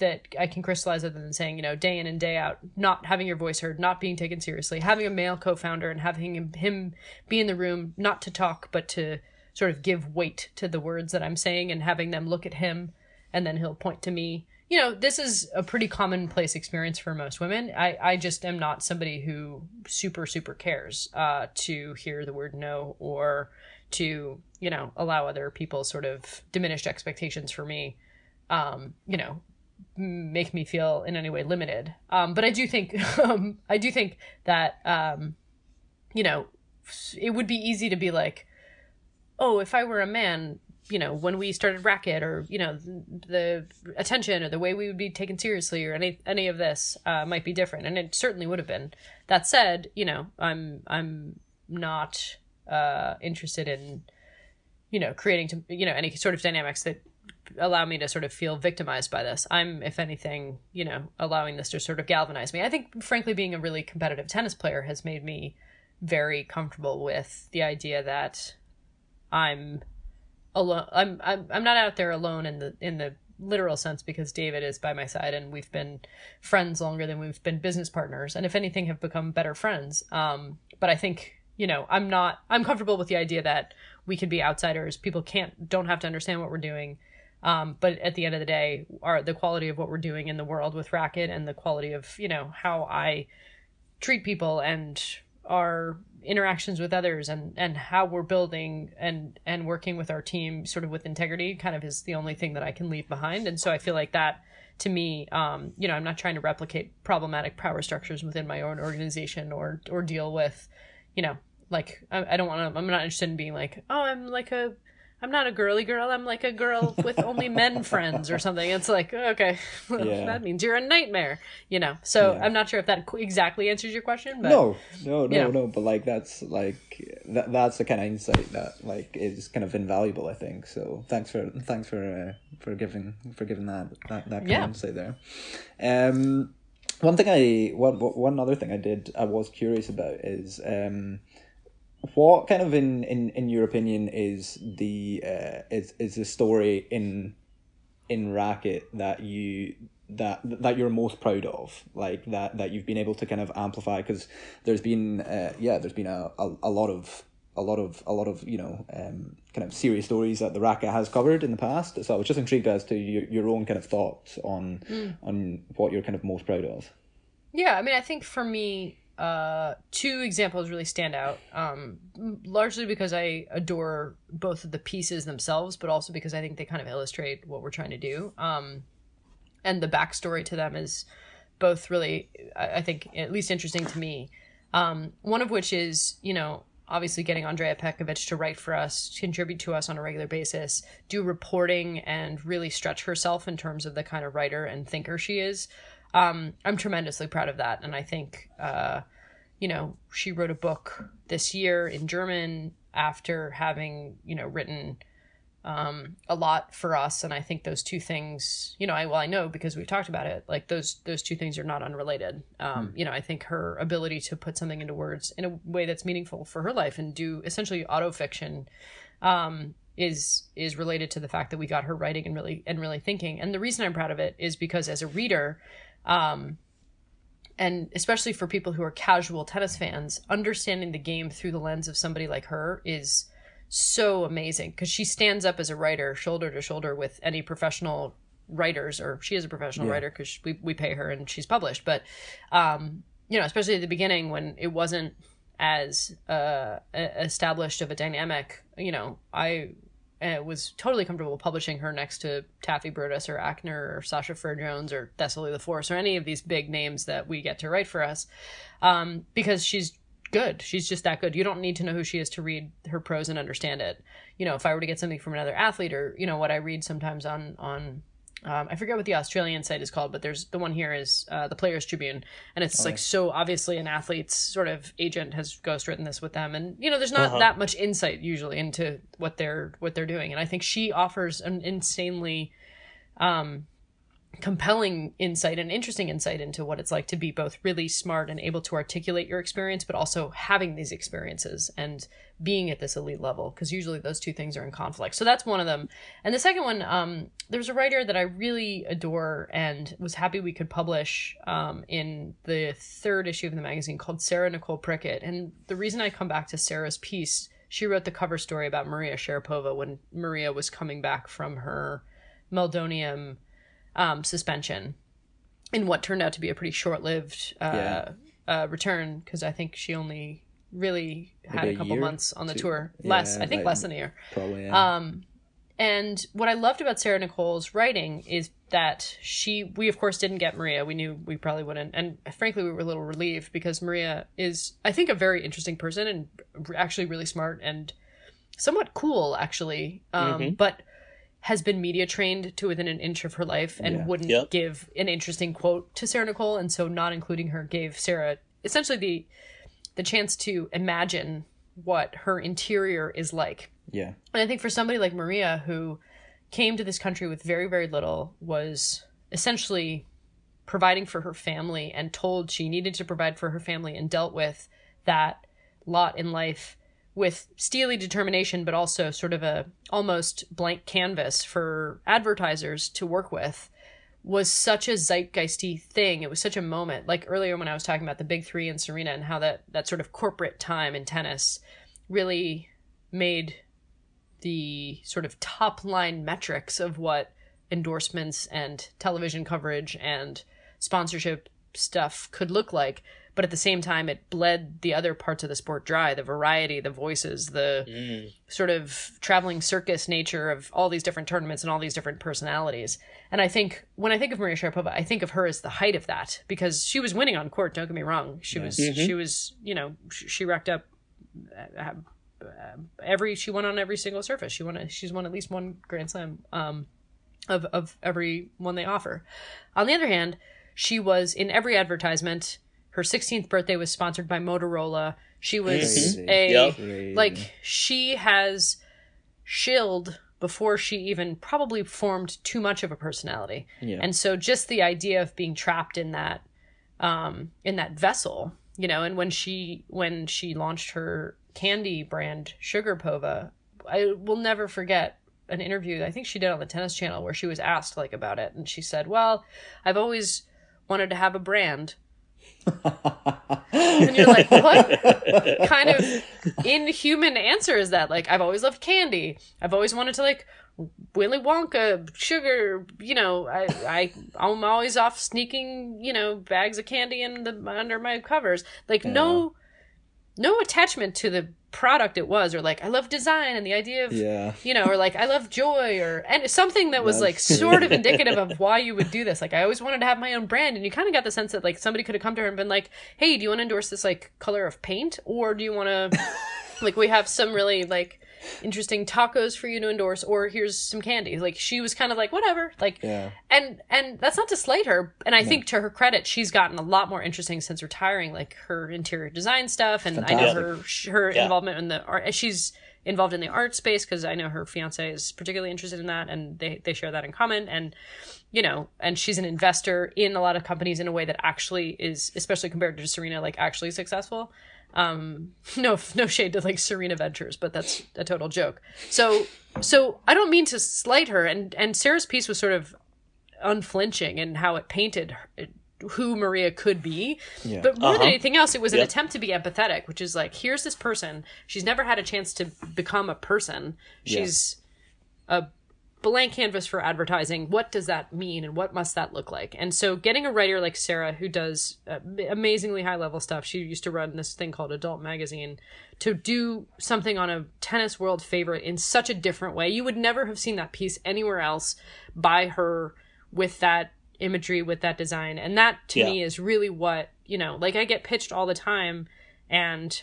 that I can crystallize other than saying, you know, day in and day out, not having your voice heard, not being taken seriously, having a male co-founder and having him, him be in the room, not to talk, but to sort of give weight to the words that I'm saying and having them look at him and then he'll point to me. You know, this is a pretty commonplace experience for most women. I, I just am not somebody who super, super cares uh, to hear the word no or to, you know, allow other people sort of diminished expectations for me, um, you know, make me feel in any way limited. Um, but I do think (laughs) um, I do think that um, you know it would be easy to be like, oh, if I were a man, you know, when we started Racket, or you know, the attention or the way we would be taken seriously, or any any of this uh, might be different, and it certainly would have been. That said, you know, I'm I'm not uh, interested in you know creating to you know any sort of dynamics that allow me to sort of feel victimized by this. I'm, if anything, you know, allowing this to sort of galvanize me. I think, frankly, being a really competitive tennis player has made me very comfortable with the idea that I'm alone. I'm I'm I'm not out there alone in the in the literal sense because David is by my side and we've been friends longer than we've been business partners, and if anything, have become better friends. Um, but I think you know I'm not I'm comfortable with the idea that we could be outsiders. People can't don't have to understand what we're doing. Um, but at the end of the day, our the quality of what we're doing in the world with Racket and the quality of you know how I treat people and our interactions with others and and how we're building and and working with our team sort of with integrity kind of is the only thing that I can leave behind. And so I feel like that to me um, you know I'm not trying to replicate problematic power structures within my own organization or or deal with you know like I, I don't want to I'm not interested in being like oh I'm like a I'm not a girly girl. I'm like a girl (laughs) with only men friends or something. It's like, okay, (laughs) yeah. that means you're a nightmare, you know? So yeah. I'm not sure if that exactly answers your question, but. No, no, no, you know. no. But like, that's like, that, that's the kind of insight that like is kind of invaluable, I think. So thanks for, thanks for, uh, for giving, for giving that, that, that kind yeah. of insight there. Um, one thing I, one, one other thing I did, I was curious about is, um, what kind of in in in your opinion is the uh, is is the story in in racket that you that that you're most proud of? Like that that you've been able to kind of amplify? Because there's been uh, yeah there's been a, a, a lot of a lot of a lot of you know um, kind of serious stories that the racket has covered in the past. So i was just intrigued as to your, your own kind of thoughts on mm. on what you're kind of most proud of. Yeah i mean i think for me uh, two examples really stand out, um, largely because I adore both of the pieces themselves, but also because I think they kind of illustrate what we're trying to do. Um, and the backstory to them is both really, I think, at least interesting to me. Um, one of which is, you know, obviously getting Andrea Petkovic to write for us, contribute to us on a regular basis, do reporting, and really stretch herself in terms of the kind of writer and thinker she is um, I'm tremendously proud of that. And I think, uh, you know, she wrote a book this year in German after having, you know, written um, a lot for us. And I think those two things, you know, I, well, I know because we've talked about it, like those, those two things are not unrelated. Um, mm. You know, I think her ability to put something into words in a way that's meaningful for her life and do essentially auto fiction, um, is is related to the fact that we got her writing and really and really thinking. And the reason I'm proud of it is because as a reader, um, and especially for people who are casual tennis fans, understanding the game through the lens of somebody like her is so amazing because she stands up as a writer shoulder to shoulder with any professional writers, or she is a professional yeah. writer because we, we pay her and she's published. But, um, you know, especially at the beginning when it wasn't as uh, established of a dynamic, you know, I and was totally comfortable publishing her next to Taffy Brodesser-Akner or Sasha Frere Jones or Thessaly La Force or any of these big names that we get to write for us, um, because she's good. She's just that good. You don't need to know who she is to read her prose and understand it. You know, if I were to get something from another athlete or you know what I read sometimes on on um, I forget what the Australian site is called, but there's the one here is uh, the Players Tribune, and it's oh, like yeah. so obviously an athlete's sort of agent has ghostwritten this with them, and you know there's not uh-huh. that much insight usually into what they're what they're doing, and I think she offers an insanely um, compelling insight and interesting insight into what it's like to be both really smart and able to articulate your experience, but also having these experiences and being at this elite level, because usually those two things are in conflict. So that's one of them. And the second one, um, there's a writer that I really adore and was happy we could publish um, in the third issue of the magazine called Sarah Nicole Prickett. And the reason I come back to Sarah's piece, she wrote the cover story about Maria Sharapova when Maria was coming back from her meldonium um, suspension in what turned out to be a pretty short-lived uh, yeah. uh, return because I think she only really had Maybe a couple months on the two, tour. Less, yeah, I think, like, less than a year. Probably. Yeah. Um, and what I loved about Sarah Nicole's writing is that she, we of course didn't get Maria. We knew we probably wouldn't, and frankly, we were a little relieved because Maria is, I think, a very interesting person and actually really smart and somewhat cool, actually. Um, mm-hmm. But has been media trained to within an inch of her life and yeah. wouldn't yep. give an interesting quote to Sarah Nicole, and so not including her gave Sarah essentially the the chance to imagine what her interior is like. Yeah. And I think for somebody like Maria who came to this country with very very little was essentially providing for her family and told she needed to provide for her family and dealt with that lot in life with steely determination, but also sort of a almost blank canvas for advertisers to work with was such a zeitgeisty thing. It was such a moment. Like earlier when I was talking about the big three and Serena and how that, that sort of corporate time in tennis really made the sort of top line metrics of what endorsements and television coverage and sponsorship stuff could look like but at the same time it bled the other parts of the sport dry the variety the voices the mm. sort of traveling circus nature of all these different tournaments and all these different personalities and i think when i think of maria sharapova i think of her as the height of that because she was winning on court don't get me wrong she was mm-hmm. she was you know she racked up uh, uh, every she won on every single surface she won a, she's won at least one grand slam um, of of every one they offer on the other hand she was in every advertisement her 16th birthday was sponsored by Motorola. She was a yep. like she has shilled before she even probably formed too much of a personality. Yeah. And so just the idea of being trapped in that um in that vessel, you know, and when she when she launched her candy brand Sugarpova, I will never forget an interview I think she did on the tennis channel where she was asked like about it and she said, "Well, I've always wanted to have a brand (laughs) and you're like, what (laughs) kind of inhuman answer is that? Like, I've always loved candy. I've always wanted to like Willy Wonka, sugar. You know, I, I I'm always off sneaking, you know, bags of candy in the under my covers. Like, yeah. no, no attachment to the product it was or like i love design and the idea of yeah. you know or like i love joy or and something that was like sort of indicative of (laughs) why you would do this. Like i always wanted to have my own brand and you kind of got the sense that like somebody could have come to her and been like hey do you want to endorse this like color of paint or do you want to like we have some really like interesting tacos for you to endorse or here's some candy like she was kind of like whatever like yeah. and and that's not to slight her and i no. think to her credit she's gotten a lot more interesting since retiring like her interior design stuff and Fantastic. i know her her yeah. involvement in the art she's involved in the art space because i know her fiance is particularly interested in that and they they share that in common and you know and she's an investor in a lot of companies in a way that actually is especially compared to serena like actually successful um, (laughs) no, no shade to like Serena Ventures, but that's a total joke. So, so I don't mean to slight her, and and Sarah's piece was sort of unflinching in how it painted her, who Maria could be. Yeah. But more uh-huh. than anything else, it was an attempt to be empathetic, which is like, here's this person. She's never had a chance to become a person. She's yeah. a blank canvas for advertising. What does that mean and what must that look like? And so getting a writer like Sarah who does uh, amazingly high level stuff. She used to run this thing called Adult Magazine to do something on a tennis world favorite in such a different way. You would never have seen that piece anywhere else by her with that imagery with that design. And that to yeah. me is really what, you know, like I get pitched all the time and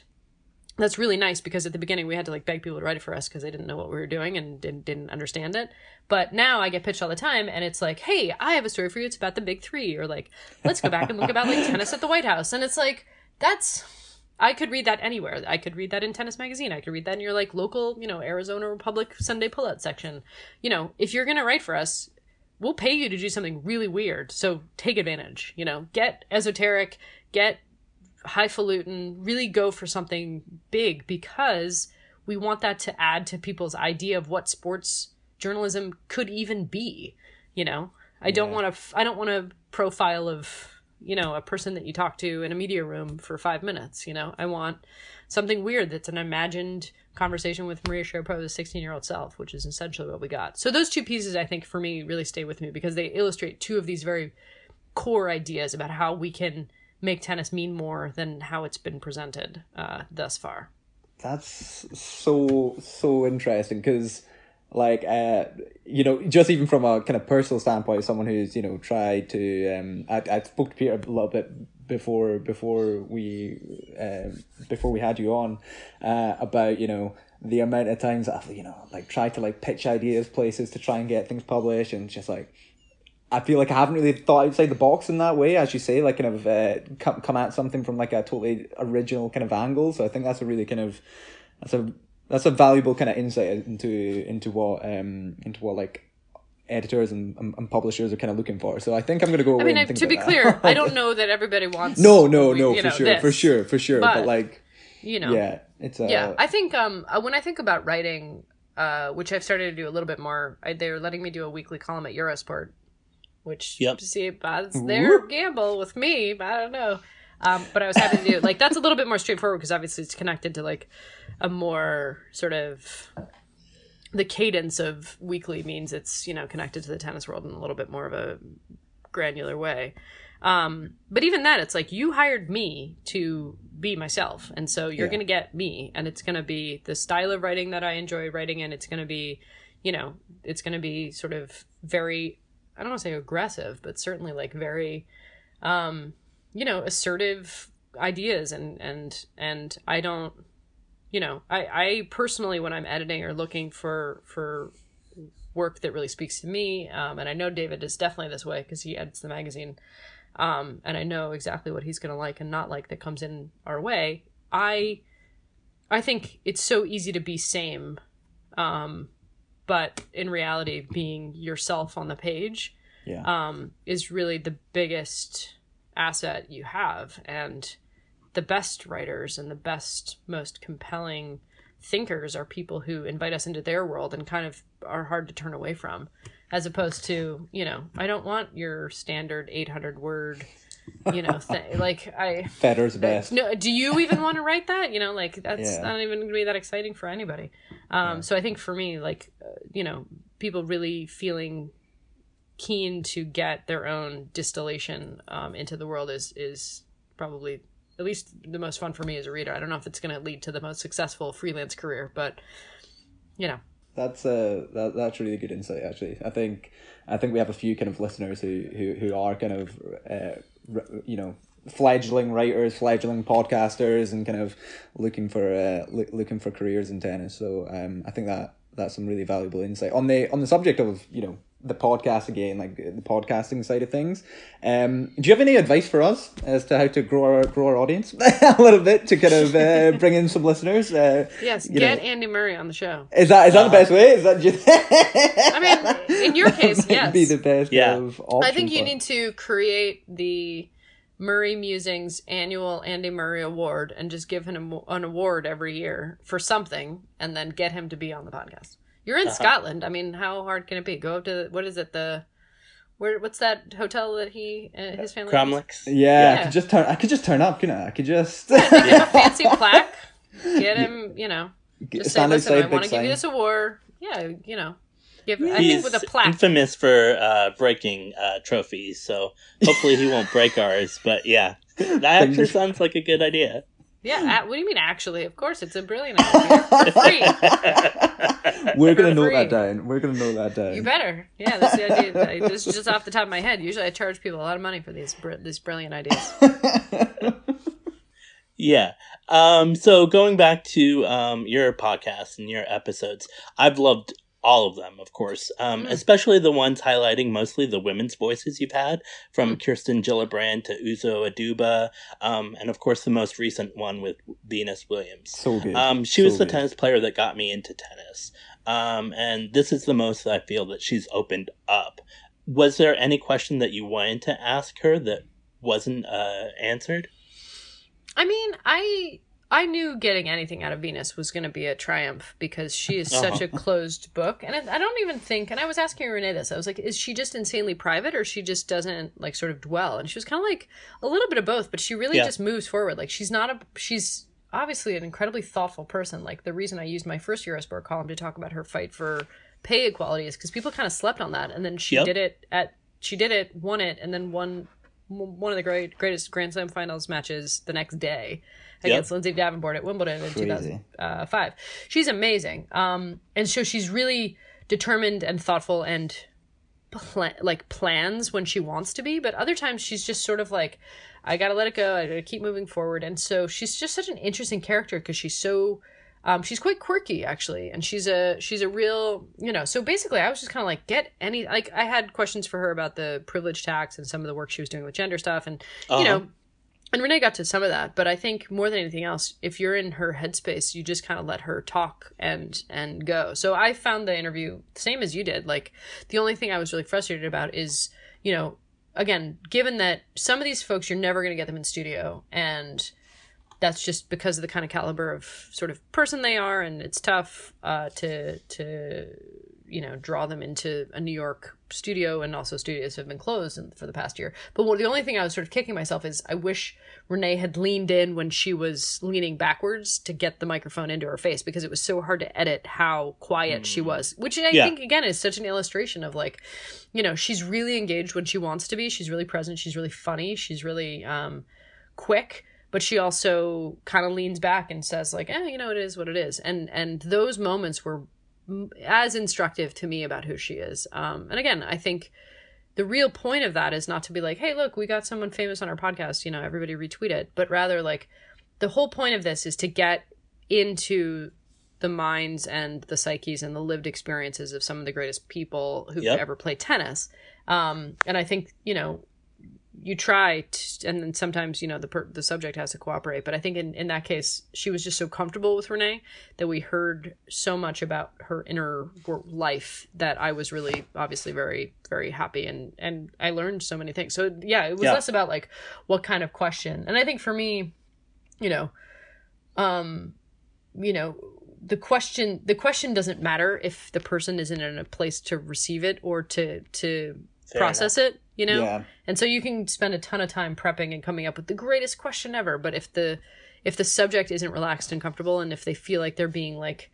that's really nice because at the beginning we had to like beg people to write it for us because they didn't know what we were doing and didn't, didn't understand it. But now i get pitched all the time and it's like hey i have a story for you. It's about the big three. Or like let's go back and look about like (laughs) tennis at the white house. And it's like that's i could read that anywhere. I could read that in tennis magazine. I could read that in your like local you know arizona republic sunday pullout section. You know if you're gonna write for us we'll pay you to do something really weird. So take advantage you know. Get esoteric get highfalutin, really go for something big because we want that to add to people's idea of what sports journalism could even be. You know, I don't want to. I don't want a profile of you know a person that you talk to in a media room for five minutes. You know, I want something weird that's an imagined conversation with Maria Sharapova's 16 year old self, which is essentially what we got. So those two pieces, I think, for me, really stay with me because they illustrate two of these very core ideas about how we can make tennis mean more than how it's been presented uh, thus far. That's so so interesting because, like, uh, you know, just even from a kind of personal standpoint, someone who's you know tried to, um, I I spoke to Peter a little bit before before we uh, before we had you on uh, about you know the amount of times I've you know like tried to like pitch ideas places to try and get things published and just like I feel like I haven't really thought outside the box in that way, as you say, like kind of uh, come come at something from like a totally original kind of angle. So I think that's a really kind of that's a that's a valuable kind of insight into into what um into what like editors and, and, and, publishers are kind of looking for. So I think I'm going to go. I mean, to be clear, I don't (laughs) know that everybody wants. No, no, no, for know, sure, this, for sure, for sure. But, but, like, you know, yeah, It's a yeah i think um uh, when i think about writing uh which i've started to do a little bit more I, they're letting me do a weekly column at eurosport which Yep. see that's their gamble with me but i don't know um but i was happy to do like that's a little bit more straightforward because obviously it's connected to like a more sort of the cadence of weekly means it's you know connected to the tennis world in a little bit more of a granular way um but even that it's like you hired me to be myself and so you're Yeah. gonna get me and it's gonna be the style of writing that i enjoy writing and it's gonna be you know it's gonna be sort of very i don't want to say aggressive but certainly like very um you know assertive ideas and and and i don't you know i i personally when i'm editing or looking for for work that really speaks to me um, and i know david is definitely this way because he edits the magazine um, and i know exactly what he's to like and not like that comes in our way i i think it's so easy to be same um, but in reality being yourself on the page yeah. um, is really the biggest asset you have. And the best writers and the best, most compelling thinkers are people who invite us into their world and kind of are hard to turn away from, as opposed to, you know, I don't want your standard 800 word, you know, thing. (laughs) Like, I. fetter's best. No, do you even want to write that? You know, like that's Yeah. not even going to be that exciting for anybody. Um, So I think for me, like, uh, you know, people really feeling keen to get their own distillation um, into the world is is probably at least the most fun for me as a reader. I don't know if it's going to lead to the most successful freelance career, but you know, That's uh that, that's really a good insight actually. I think I think we have a few kind of listeners who who, who are kind of uh, you know fledgling writers, fledgling podcasters, and kind of looking for uh, loo- looking for careers in tennis. So um, I think that that's some really valuable insight on the on the subject of you know the podcast again, like the podcasting side of things. Um, do you have any advice for us as to how to grow our grow our audience (laughs) a little bit to kind of uh, (laughs) bring in some listeners? Uh, yes, get know- Andy Murray on the show. is that is that the best way? Is that just I mean, in your (laughs) case, yes. be the best Yeah. of I think you for- need to create the Murray Musings annual Andy Murray Award and just give him an award every year for something and then get him to be on the podcast. You're in Scotland. I mean, how hard can it be? Go up to what is it the where what's that hotel that he uh, his family owns? Cromlix. Yeah, I could just turn. I could just turn up, couldn't I? I could just (laughs) Give him a (laughs) fancy plaque. Get him, (laughs) you know. Just say, stand listen, outside I want to give you this award. Yeah, you know. Give I He's think with a plaque. infamous for uh, breaking uh, trophies, so hopefully he won't break ours. But yeah, that actually sounds like a good idea. Yeah, a- what do you mean actually? Of course, it's a brilliant idea. For free. (laughs) We're gonna For note that down. We're gonna note that down. You better. Yeah, that's the idea. This is just off the top of my head. Usually, I charge people a lot of money for these br- these brilliant ideas. (laughs) Yeah. Um, so going back to um, your podcast and your episodes, I've loved all of them, of course, um, Mm. especially the ones highlighting mostly the women's voices you've had, from Kirsten Gillibrand to Uzo Aduba, um, and of course the most recent one with Venus Williams. So good. Um, she was the good. tennis player that got me into tennis. Um, and this is the most I feel that she's opened up. Was there any question that you wanted to ask her that wasn't uh, answered? I mean, I I knew getting anything out of Venus was going to be a triumph because she is uh-huh. such a closed book, and I, I don't even think. And I was asking Renee this. I was like, is she just insanely private, or she just doesn't like sort of dwell? And she was kind of like a little bit of both, but she really Yeah. just moves forward. Like she's not a she's obviously an incredibly thoughtful person. Like the reason I used my first Eurosport column to talk about her fight for pay equality is because people kind of slept on that, and then she Yep. did it at she did it, won it, and then won one of the great greatest Grand Slam finals matches the next day against Lindsay Davenport at Wimbledon in Crazy. 2005. She's amazing. Um, and so she's really determined and thoughtful and pla- like plans when she wants to be, but other times she's just sort of like, I gotta let it go. I gotta keep moving forward. And so she's just such an interesting character because she's so. Um, she's quite quirky actually, and she's a she's a real you know. So basically, I was just kind of like, get any like I had questions for her about the privilege tax and some of the work she was doing with gender stuff, and Uh-huh. you know, and Renee got to some of that, but I think more than anything else, if you're in her headspace, you just kind of let her talk and and go. So I found the interview same as you did. Like the only thing I was really frustrated about is, you know, again, given that some of these folks you're never going to get them in studio and that's just because of the kind of caliber of sort of person they are, and it's tough uh, to to you know draw them into a New York studio, and also studios have been closed in, for the past year. But what, the only thing I was sort of kicking myself is I wish Renee had leaned in when she was leaning backwards to get the microphone into her face because it was so hard to edit how quiet mm. she was, which I yeah. think again is such an illustration of like, you know, she's really engaged when she wants to be. She's really present. She's really funny. She's really um, quick but she also kind of leans back and says like eh you know it is what it is and and those moments were as instructive to me about who she is um and again i think the real point of that is not to be like hey look we got someone famous on our podcast you know everybody retweet it but rather like the whole point of this is to get into the minds and the psyches and the lived experiences of some of the greatest people who've yep. ever played tennis um and i think you know you try to, and then sometimes you know the per, the subject has to cooperate but i think in, in that case she was just so comfortable with renee that we heard so much about her inner life that i was really obviously very very happy and and i learned so many things so yeah it was yeah. less about like what kind of question and i think for me you know um you know the question the question doesn't matter if the person isn't in a place to receive it or to to Fair process enough. it you know yeah. and so you can spend a ton of time prepping and coming up with the greatest question ever but if the if the subject isn't relaxed and comfortable and if they feel like they're being like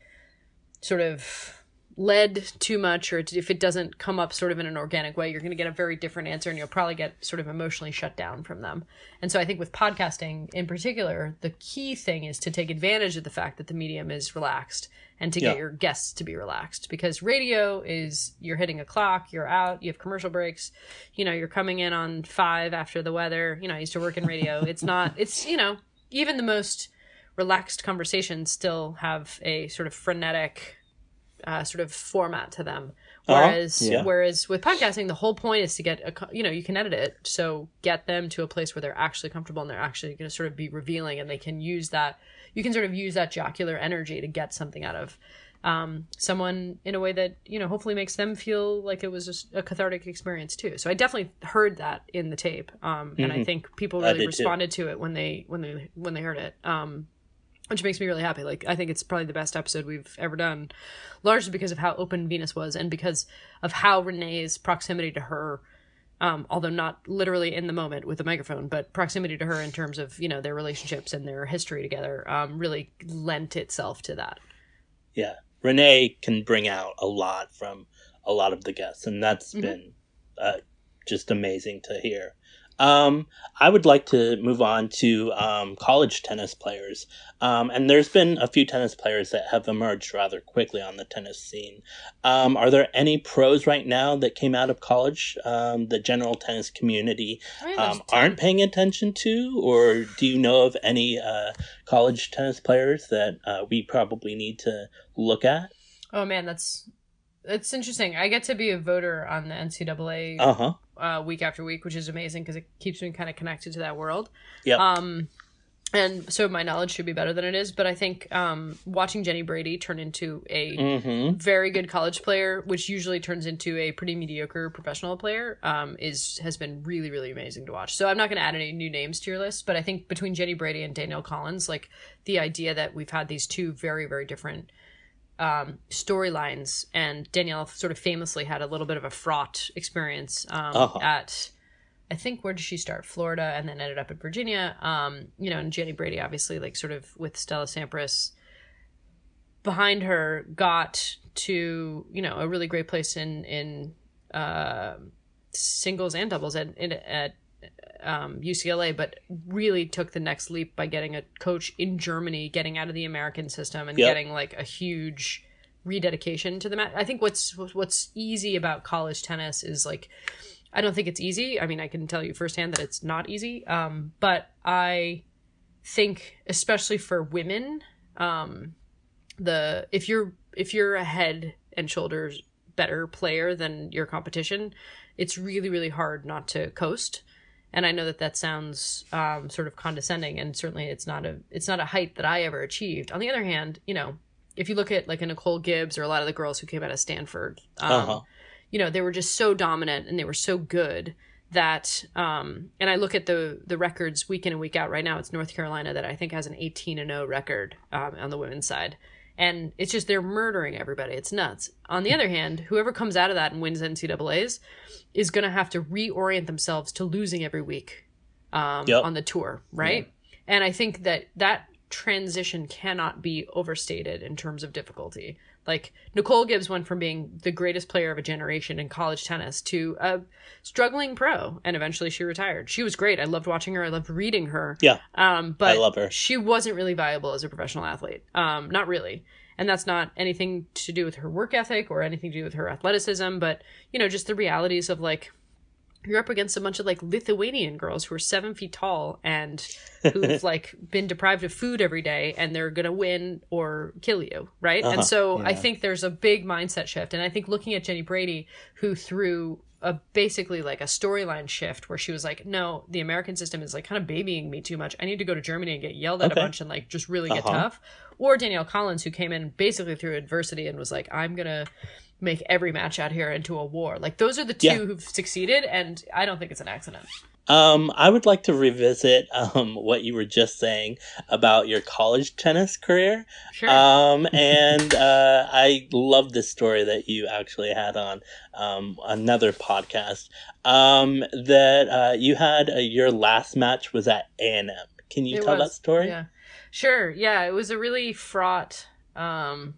sort of led too much or if it doesn't come up sort of in an organic way you're going to get a very different answer and you'll probably get sort of emotionally shut down from them and so i think with podcasting in particular the key thing is to take advantage of the fact that the medium is relaxed and to yeah. get your guests to be relaxed because radio is you're hitting a clock you're out you have commercial breaks you know you're coming in on five after the weather you know i used to work in radio (laughs) it's not it's you know even the most relaxed conversations still have a sort of frenetic uh, sort of format to them. Uh-huh. Whereas, uh-huh. yeah. whereas with podcasting, the whole point is to get a, you know, you can edit it, so get them to a place where they're actually comfortable and they're actually going to sort of be revealing, and they can use that. You can sort of use that jocular energy to get something out of um, someone in a way that you know hopefully makes them feel like it was just a cathartic experience too. So I definitely heard that in the tape, um, and mm-hmm. I think people really responded too. to it when they when they when they heard it. Um, which makes me really happy. Like I think it's probably the best episode we've ever done, largely because of how open Venus was and because of how Renee's proximity to her, um, although not literally in the moment with the microphone, but proximity to her in terms of you know their relationships and their history together, um, really lent itself to that. Yeah, Renee can bring out a lot from a lot of the guests, and that's mm-hmm. been uh, just amazing to hear. Um, I would like to move on to um, college tennis players. Um, and there's been a few tennis players that have emerged rather quickly on the tennis scene. Um, are there any pros right now that came out of college um, the general tennis community um, aren't paying attention to? Or do you know of any uh, college tennis players that uh, we probably need to look at? Oh, man, that's. It's interesting. I get to be a voter on the NCAA uh-huh uh, week after week, which is amazing because it keeps me kind of connected to that world. Yeah. Um, and so my knowledge should be better than it is. But I think um, watching Jenny Brady turn into a mm-hmm. very good college player, which usually turns into a pretty mediocre professional player, um, is has been really really amazing to watch. So I'm not going to add any new names to your list, but I think between Jenny Brady and Danielle Collins, like the idea that we've had these two very very different um, storylines, and Danielle sort of famously had a little bit of a fraught experience um, uh-huh. at. I think where did she start? Florida, and then ended up at Virginia. Um, you know, and Jenny Brady, obviously, like sort of with Stella Sampras behind her, got to you know a really great place in in uh, singles and doubles at at um, UCLA, but really took the next leap by getting a coach in Germany, getting out of the American system, and yep. getting like a huge rededication to the mat. I think what's what's easy about college tennis is like I don't think it's easy. I mean, I can tell you firsthand that it's not easy. Um, but I think, especially for women, um, the if you're if you're a head and shoulders better player than your competition, it's really really hard not to coast and I know that that sounds um, sort of condescending, and certainly it's not a it's not a height that I ever achieved. On the other hand, you know, if you look at like a Nicole Gibbs or a lot of the girls who came out of Stanford, um, uh-huh. you know, they were just so dominant and they were so good that um and I look at the the records week in and week out right now it's North Carolina that I think has an 18 and 0 record um, on the women's side and it's just they're murdering everybody. It's nuts. On the other hand whoever comes out of that and wins NCAA's is going to have to reorient themselves to losing every week um, Yep. on the tour right? And I think that that transition cannot be overstated in terms of difficulty like Nicole Gibbs went from being the greatest player of a generation in college tennis to a struggling pro, and eventually she retired. She was great. I loved watching her. I loved reading her. Yeah. Um, but I love her. She wasn't really viable as a professional athlete. Um, not really. And that's not anything to do with her work ethic or anything to do with her athleticism, but you know, just the realities of like you're up against a bunch of like Lithuanian girls who are seven feet tall and who've (laughs) like been deprived of food every day and they're gonna win or kill you, right? Uh-huh. And so I think there's a big mindset shift. And I think looking at Jenny Brady, who through a basically like a storyline shift where she was like, No, the American system is like kind of babying me too much. I need to go to Germany and get yelled at Okay. a bunch and like just really get Uh-huh. tough. Or Danielle Collins, who came in basically through adversity and was like, I'm gonna make every match out here into a war. Like those are the two Yeah. who've succeeded, and I don't think it's an accident. Um, I would like to revisit um, what you were just saying about your college tennis career. Sure. Um, (laughs) and uh, I love this story that you actually had on um, another podcast. Um, that uh, you had uh, your last match was at A and M. Can you It tell was, that story? Yeah. Sure. Yeah, it was a really fraught um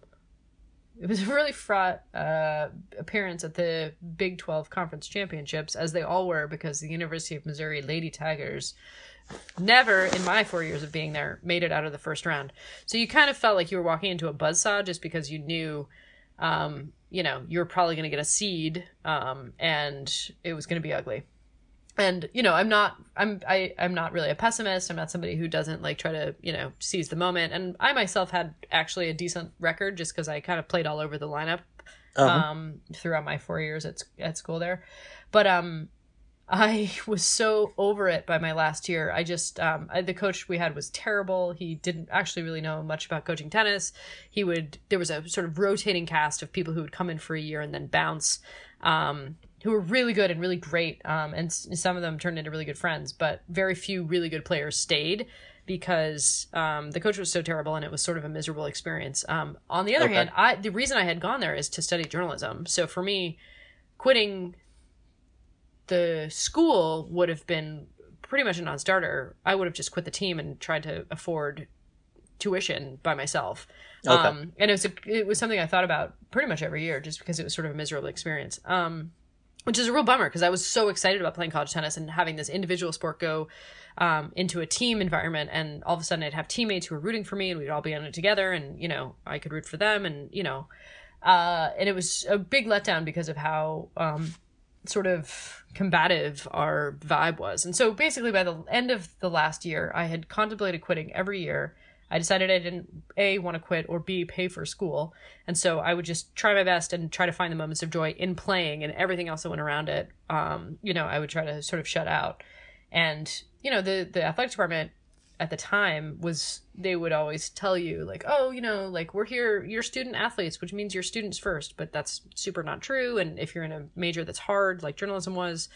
it was a really fraught uh, appearance at the Big 12 Conference Championships, as they all were, because the University of Missouri Lady Tigers never, in my four years of being there, made it out of the first round. So you kind of felt like you were walking into a buzzsaw just because you knew, um, you know, you were probably going to get a seed um, and it was going to be ugly and you know i'm not i'm I, i'm not really a pessimist. I'm not somebody who doesn't like try to you know seize the moment. And i myself had actually a decent record just because i kind of played all over the lineup Uh-huh. um throughout my four years at, at school there. But um i (laughs) was so over it by my last year. I just um I, the coach we had was terrible. He didn't actually really know much about coaching tennis. He would there was a sort of rotating cast of people who would come in for a year and then bounce um who were really good and really great um and s- some of them turned into really good friends but very few really good players stayed because um, the coach was so terrible and it was sort of a miserable experience. Um, on the other Okay. hand, I the reason I had gone there is to study journalism. So for me, quitting the school would have been pretty much a non-starter. I would have just quit the team and tried to afford tuition by myself. Okay. Um, and it was a, it was something I thought about pretty much every year, just because it was sort of a miserable experience. Um, which is a real bummer because I was so excited about playing college tennis and having this individual sport go um, into a team environment, and all of a sudden I'd have teammates who were rooting for me, and we'd all be on it together, and you know I could root for them, and you know, uh, and it was a big letdown because of how um, sort of combative our vibe was. And so basically, by the end of the last year, I had contemplated quitting every year. I decided I didn't a want to quit or b pay for school, and so I would just try my best and try to find the moments of joy in playing and everything else that went around it. Um, you know, I would try to sort of shut out, and you know, the the athletic department at the time was they would always tell you like oh you know like we're here you're student athletes which means you're students first. But that's super not true. And if you're in a major that's hard like journalism was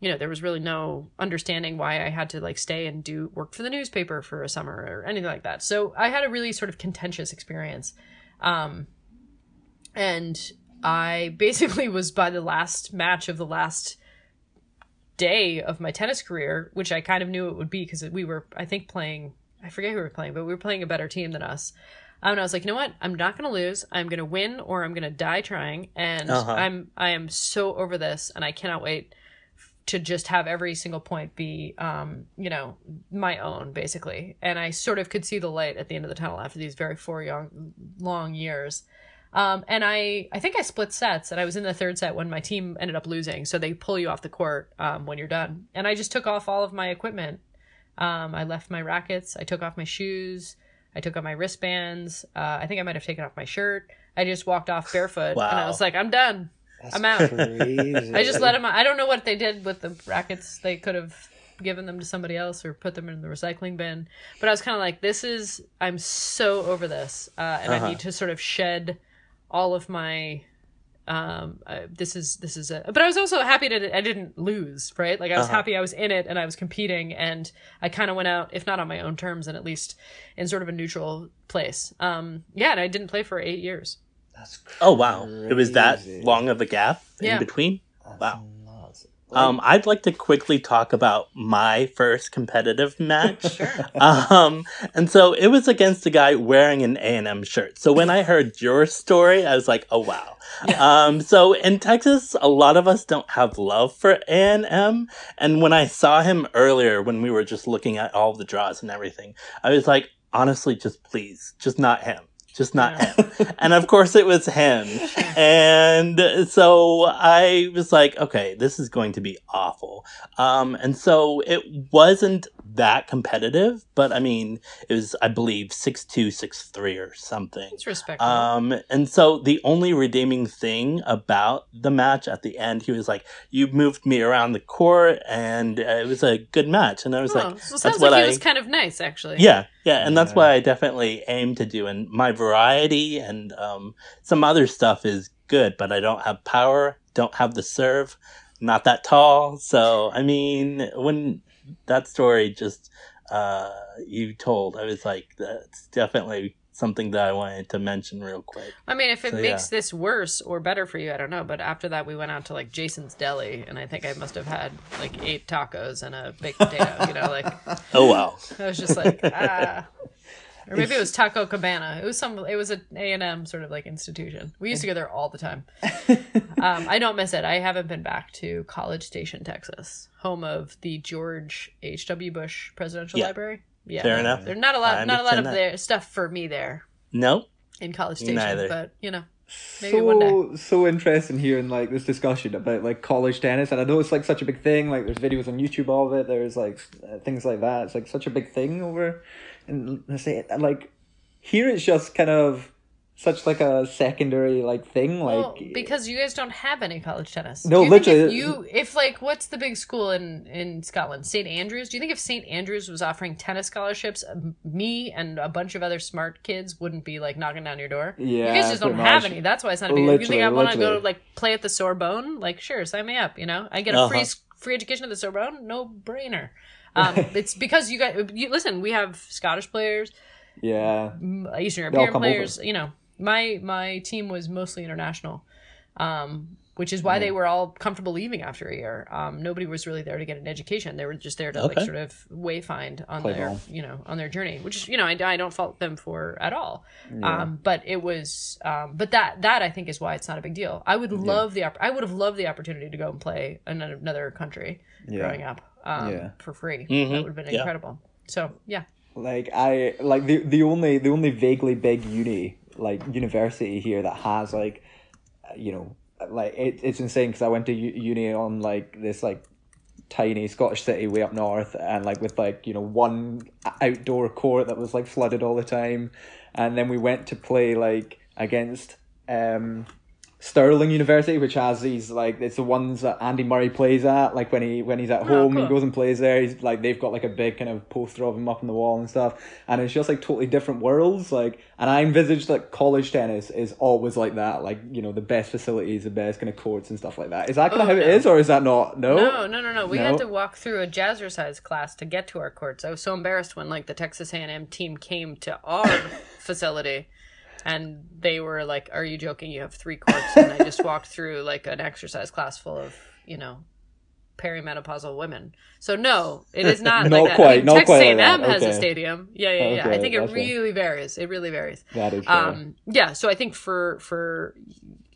you know there was really no understanding why i had to like stay and do work for the newspaper for a summer or anything like that so i had a really sort of contentious experience um and i (laughs) basically was by the last match of the last day of my tennis career, which I kind of knew it would be because we were, I think, playing. I forget who we were playing, but we were playing a better team than us. Um, and I was like, you know what? I'm not going to lose. I'm going to win, or I'm going to die trying. And Uh-huh. I'm, I am so over this, and I cannot wait to just have every single point be, um, you know, my own, basically. And I sort of could see the light at the end of the tunnel after these very four young, long years. Um, and I, I think I split sets, and I was in the third set when my team ended up losing. So they pull you off the court um, when you're done. And I just took off all of my equipment. Um, I left my rackets. I took off my shoes. I took off my wristbands. Uh, I think I might have taken off my shirt. I just walked off barefoot, and I was like, I'm done. That's I'm out. Crazy. I just let them. I don't know what they did with the rackets. They could have given them to somebody else or put them in the recycling bin. But I was kind of like, this is. I'm so over this, uh, and Uh-huh. I need to sort of shed all of my Um, uh, this is this is a, but I was also happy that I didn't lose, right? Like I was Uh-huh. happy I was in it and I was competing, and I kind of went out, if not on my own terms, and at least in sort of a neutral place. Um, yeah, and I didn't play for eight years. That's Oh wow, it was that long of a gap Yeah. in between. That's Wow. nuts. Um, I'd like to quickly talk about my first competitive match. (laughs) Sure. um, and so it was against a guy wearing an A and M shirt. So when I heard your story, I was like, oh wow. Um, so in Texas, a lot of us don't have love for A and M. And when I saw him earlier, when we were just looking at all the draws and everything, I was like, honestly, just please, just not him. Just not Yeah. him. And of course it was him. (laughs) And so I was like, okay, this is going to be awful. Um, and so it wasn't that competitive, but I mean, it was, I believe, six two, six three, or something. It's respectable. Um, and so the only redeeming thing about the match at the end, he was like, "You moved me around the court, and uh, it was a good match." And I was oh, like, so "That's sounds what like I." he was kind of nice, actually. yeah, yeah, and that's Yeah. what I definitely aim to do. And my variety and um, some other stuff is good, but I don't have power, don't have the serve, not that tall. So I mean, when that story just uh, you told, I was like, that's definitely something that I wanted to mention real quick. I mean, if it So, makes yeah. this worse or better for you, I don't know. But after that, we went out to like Jason's Deli, and I think I must have had like eight tacos and a baked potato. You know, like (laughs) Oh wow. I was just like, ah. (laughs) Or maybe it was Taco Cabana. It was some. It was an A and M sort of like institution. We used to go there all the time. (laughs) Um, I don't miss it. I haven't been back to College Station, Texas, home of the George H. W. Bush Presidential Yeah. Library. Yeah, Fair enough. There's not a lot, I not a lot of understand that. their stuff for me there Nope. in College Station, neither. but you know, maybe one day. so so interesting hearing like this discussion about like college tennis and i know it's like such a big thing like there's videos on youtube all of it there's like uh, things like that it's like such a big thing over and let's say like here it's just kind of such like a secondary like thing like Well, because you guys don't have any college tennis. No, you literally- If you, if like, what's the big school in in Scotland? St Andrews. Do you think if St Andrews was offering tennis scholarships, me and a bunch of other smart kids wouldn't be like knocking down your door? yeah you guys just don't pretty have any. That's why it's not a big. deal. You think I want to go literally. like play at the Sorbonne? Like, sure, sign me up. You know, I get a free Uh-huh. s- free education at the Sorbonne. No brainer. Um, (laughs) it's because you got you, listen. We have Scottish players. yeah Eastern European players. You know, my my team was mostly international, um, which is why they were all comfortable leaving after a year. Um, nobody was really there to get an education; they were just there to like sort of wayfind on Play their ball. you know on their journey, which you know I, I don't fault them for at all. Um, but it was, um, but that that I think is why it's not a big deal. I would love the I would have loved the opportunity to go and play in another country growing up um, Yeah. for free. Mhm. That would have been Yeah. incredible. So yeah. like i like the the only the only vaguely big uni like university here that has like you know like it, it's insane because i went to uni on like this like tiny scottish city way up north and like with like you know one outdoor court that was like flooded all the time. And then we went to play like against um Stirling University, which has these like it's the ones that Andy Murray plays at. Like when he when he's at oh, home, cool. he goes and plays there. He's like they've got like a big kind of poster of him up on the wall and stuff. And it's just like totally different worlds. Like, and I envisage that college tennis is always like that. Like you know the best facilities, the best kind of courts and stuff like that. Is that kind Oh, of how it no. is, or is that not? No. No, no, no, no. We No? had to walk through a jazzercise class to get to our courts. I was so embarrassed when like the Texas A&M team came to our (laughs) facility and they were like, "Are you joking? You have three courts." And I just walked through like an exercise class full of, you know, perimenopausal women. So no, it is not (laughs) Not like that. I quite, mean, not Texas quite like A&M that. has a stadium. Yeah, yeah, yeah. I think it really varies. It really varies. That is fair. Um, yeah, so I think for for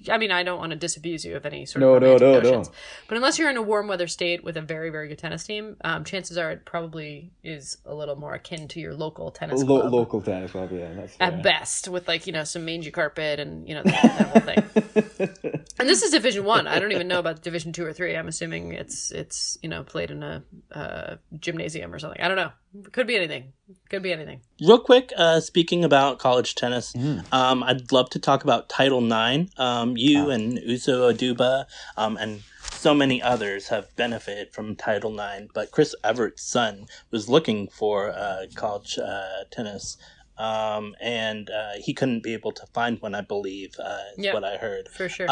I mean, I don't want to disabuse you of any sort No, of no, romantic no, no. notions, but unless you're in a warm weather state with a very very good tennis team, um, chances are it probably is a little more akin to your local tennis Lo- club local tennis club, yeah. That's at best, with like you know some mangy carpet and you know that, that whole thing. (laughs) and this is Division One. I. don't even know about Division Two or Three. I'm assuming it's it's you know played in a uh, gymnasium or something. I don't know. Could be anything. Could be anything. Real quick, uh, speaking about college tennis, Mm. um, I'd love to talk about Title IX. Um, you and Uzo Aduba um, and so many others have benefited from Title IX, but Chris Evert's son was looking for uh, college uh, tennis um, and uh, he couldn't be able to find one. I believe uh, is Yep. what I heard. For sure.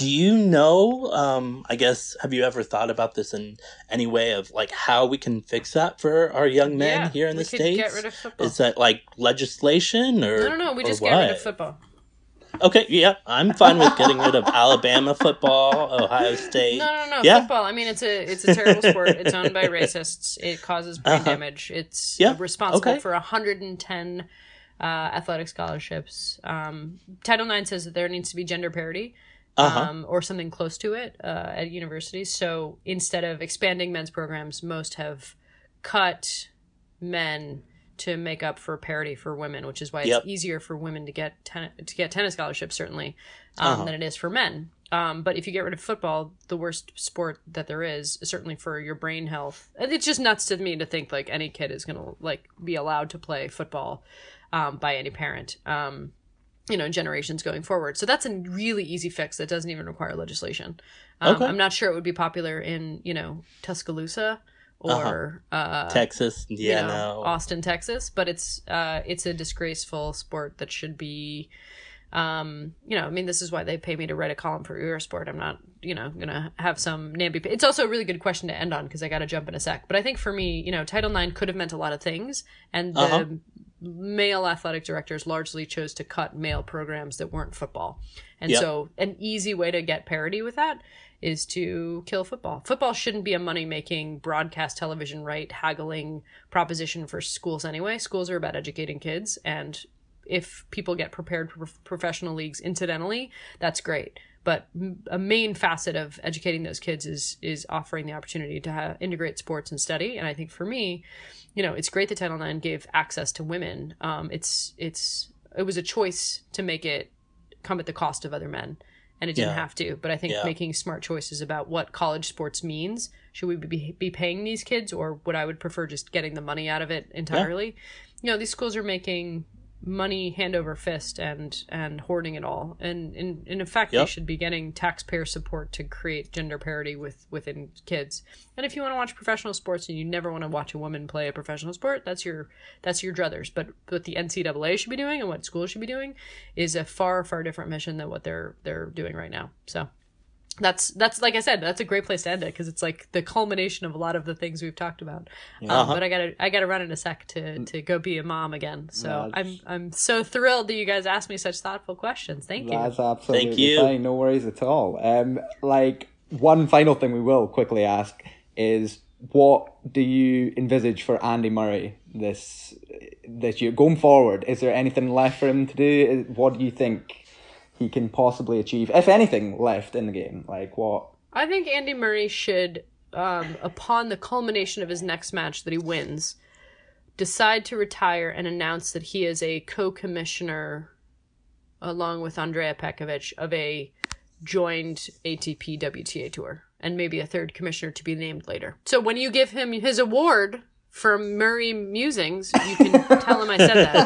Do you know? Um, I guess have you ever thought about this in any way of like how we can fix that for our young men yeah, here in the states? Get rid of football. Is that like legislation or no, no, no. We just what? get rid of football. Okay, yeah, I'm fine with getting rid of Alabama football, Ohio State. No, no, no. Yeah. Football. I mean, it's a it's a terrible sport. It's owned by racists. It causes brain Uh-huh. damage. It's Yeah, responsible okay. for 110 uh, athletic scholarships. Um, Title IX says that there needs to be gender parity. Uh-huh. Um, or something close to it uh, at universities. So instead of expanding men's programs, most have cut men to make up for parity for women, which is why Yep. it's easier for women to get ten- to get tennis scholarships certainly um, Uh-huh. than it is for men. Um, but if you get rid of football, the worst sport that there is, certainly for your brain health, it's just nuts to me to think like any kid is gonna like be allowed to play football um, by any parent. Um, you know, generations going forward. So that's a really easy fix that doesn't even require legislation. Um, Okay. I'm not sure it would be popular in you know Tuscaloosa or uh Texas, you yeah, know, no. Austin, Texas, but it's uh it's a disgraceful sport that should be um you know, I mean this is why they pay me to write a column for Eurosport. I'm not, you know, going to have some namby It's also a really good question to end on because I got to jump in a sec. But I think for me, you know, Title IX could have meant a lot of things and the Uh-huh. Male athletic directors largely chose to cut male programs that weren't football. And Yep. so an easy way to get parity with that is to kill football. Football shouldn't be a money making broadcast television right haggling proposition for schools anyway. Schools are about educating kids and if people get prepared for professional leagues incidentally, that's great. But a main facet of educating those kids is is offering the opportunity to ha- integrate sports and study. And I think for me, you know, it's great that Title IX gave access to women. Um, it's it's it was a choice to make it come at the cost of other men, and it didn't Yeah. have to. But I think Yeah. making smart choices about what college sports means. Should we be be paying these kids, or would I would prefer just getting the money out of it entirely? You know, these schools are making money hand over fist and and hoarding it all. And in in effect they should be getting taxpayer support to create gender parity with within kids. And if you want to watch professional sports and you never want to watch a woman play a professional sport that's your that's your druthers. But what the ncaa should be doing and what schools should be doing is a far far different mission than what they're they're doing right now. So that's that's like I said, that's a great place to end it because it's like the culmination of a lot of the things we've talked about. Um, Uh-huh. but I gotta I gotta run in a sec to to go be a mom again. So No, I'm I'm so thrilled that you guys asked me such thoughtful questions. Thank you. That's absolutely Thank you. fine. No worries at all. Um, like one final thing we will quickly ask is what do you envisage for Andy Murray this this year going forward? Is there anything left for him to do? What do you think he can possibly achieve, if anything, left in the game? Like what? I think Andy Murray should, um, upon the culmination of his next match that he wins, decide to retire and announce that he is a co-commissioner, along with Andrea Petkovic, of a joined ATP WTA tour, and maybe a third commissioner to be named later. So when you give him his award for Murray Musings, you can (laughs) tell him I said that.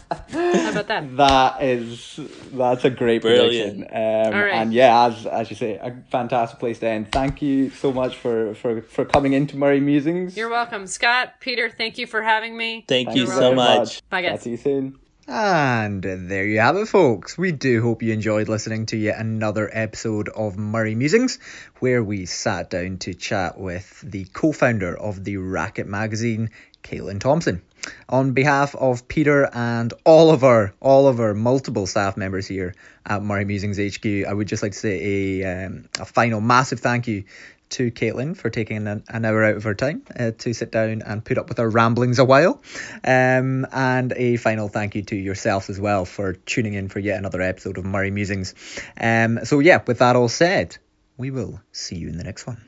(laughs) How about that? (laughs) That is that's a great Brilliant. prediction. Um, All right. And yeah, as as you say, a fantastic place to end. Thank you so much for for for coming into Murray Musings. You're welcome, Scott, Peter. Thank you for having me. Thank Thank you you so very much. Bye, guys. Chat to you soon. And there you have it, folks. We do hope you enjoyed listening to yet another episode of Murray Musings, where we sat down to chat with the co founder of the Racket magazine, Caitlin Thompson. On behalf of Peter and all of our all of our multiple staff members here at Murray Musings HQ, I would just like to say a um, a final massive thank you to Caitlin for taking an, an hour out of her time uh, to sit down and put up with our ramblings a while. Um, and a final thank you to yourselves as well for tuning in for yet another episode of Murray Musings. Um, so, yeah, with that all said, we will see you in the next one.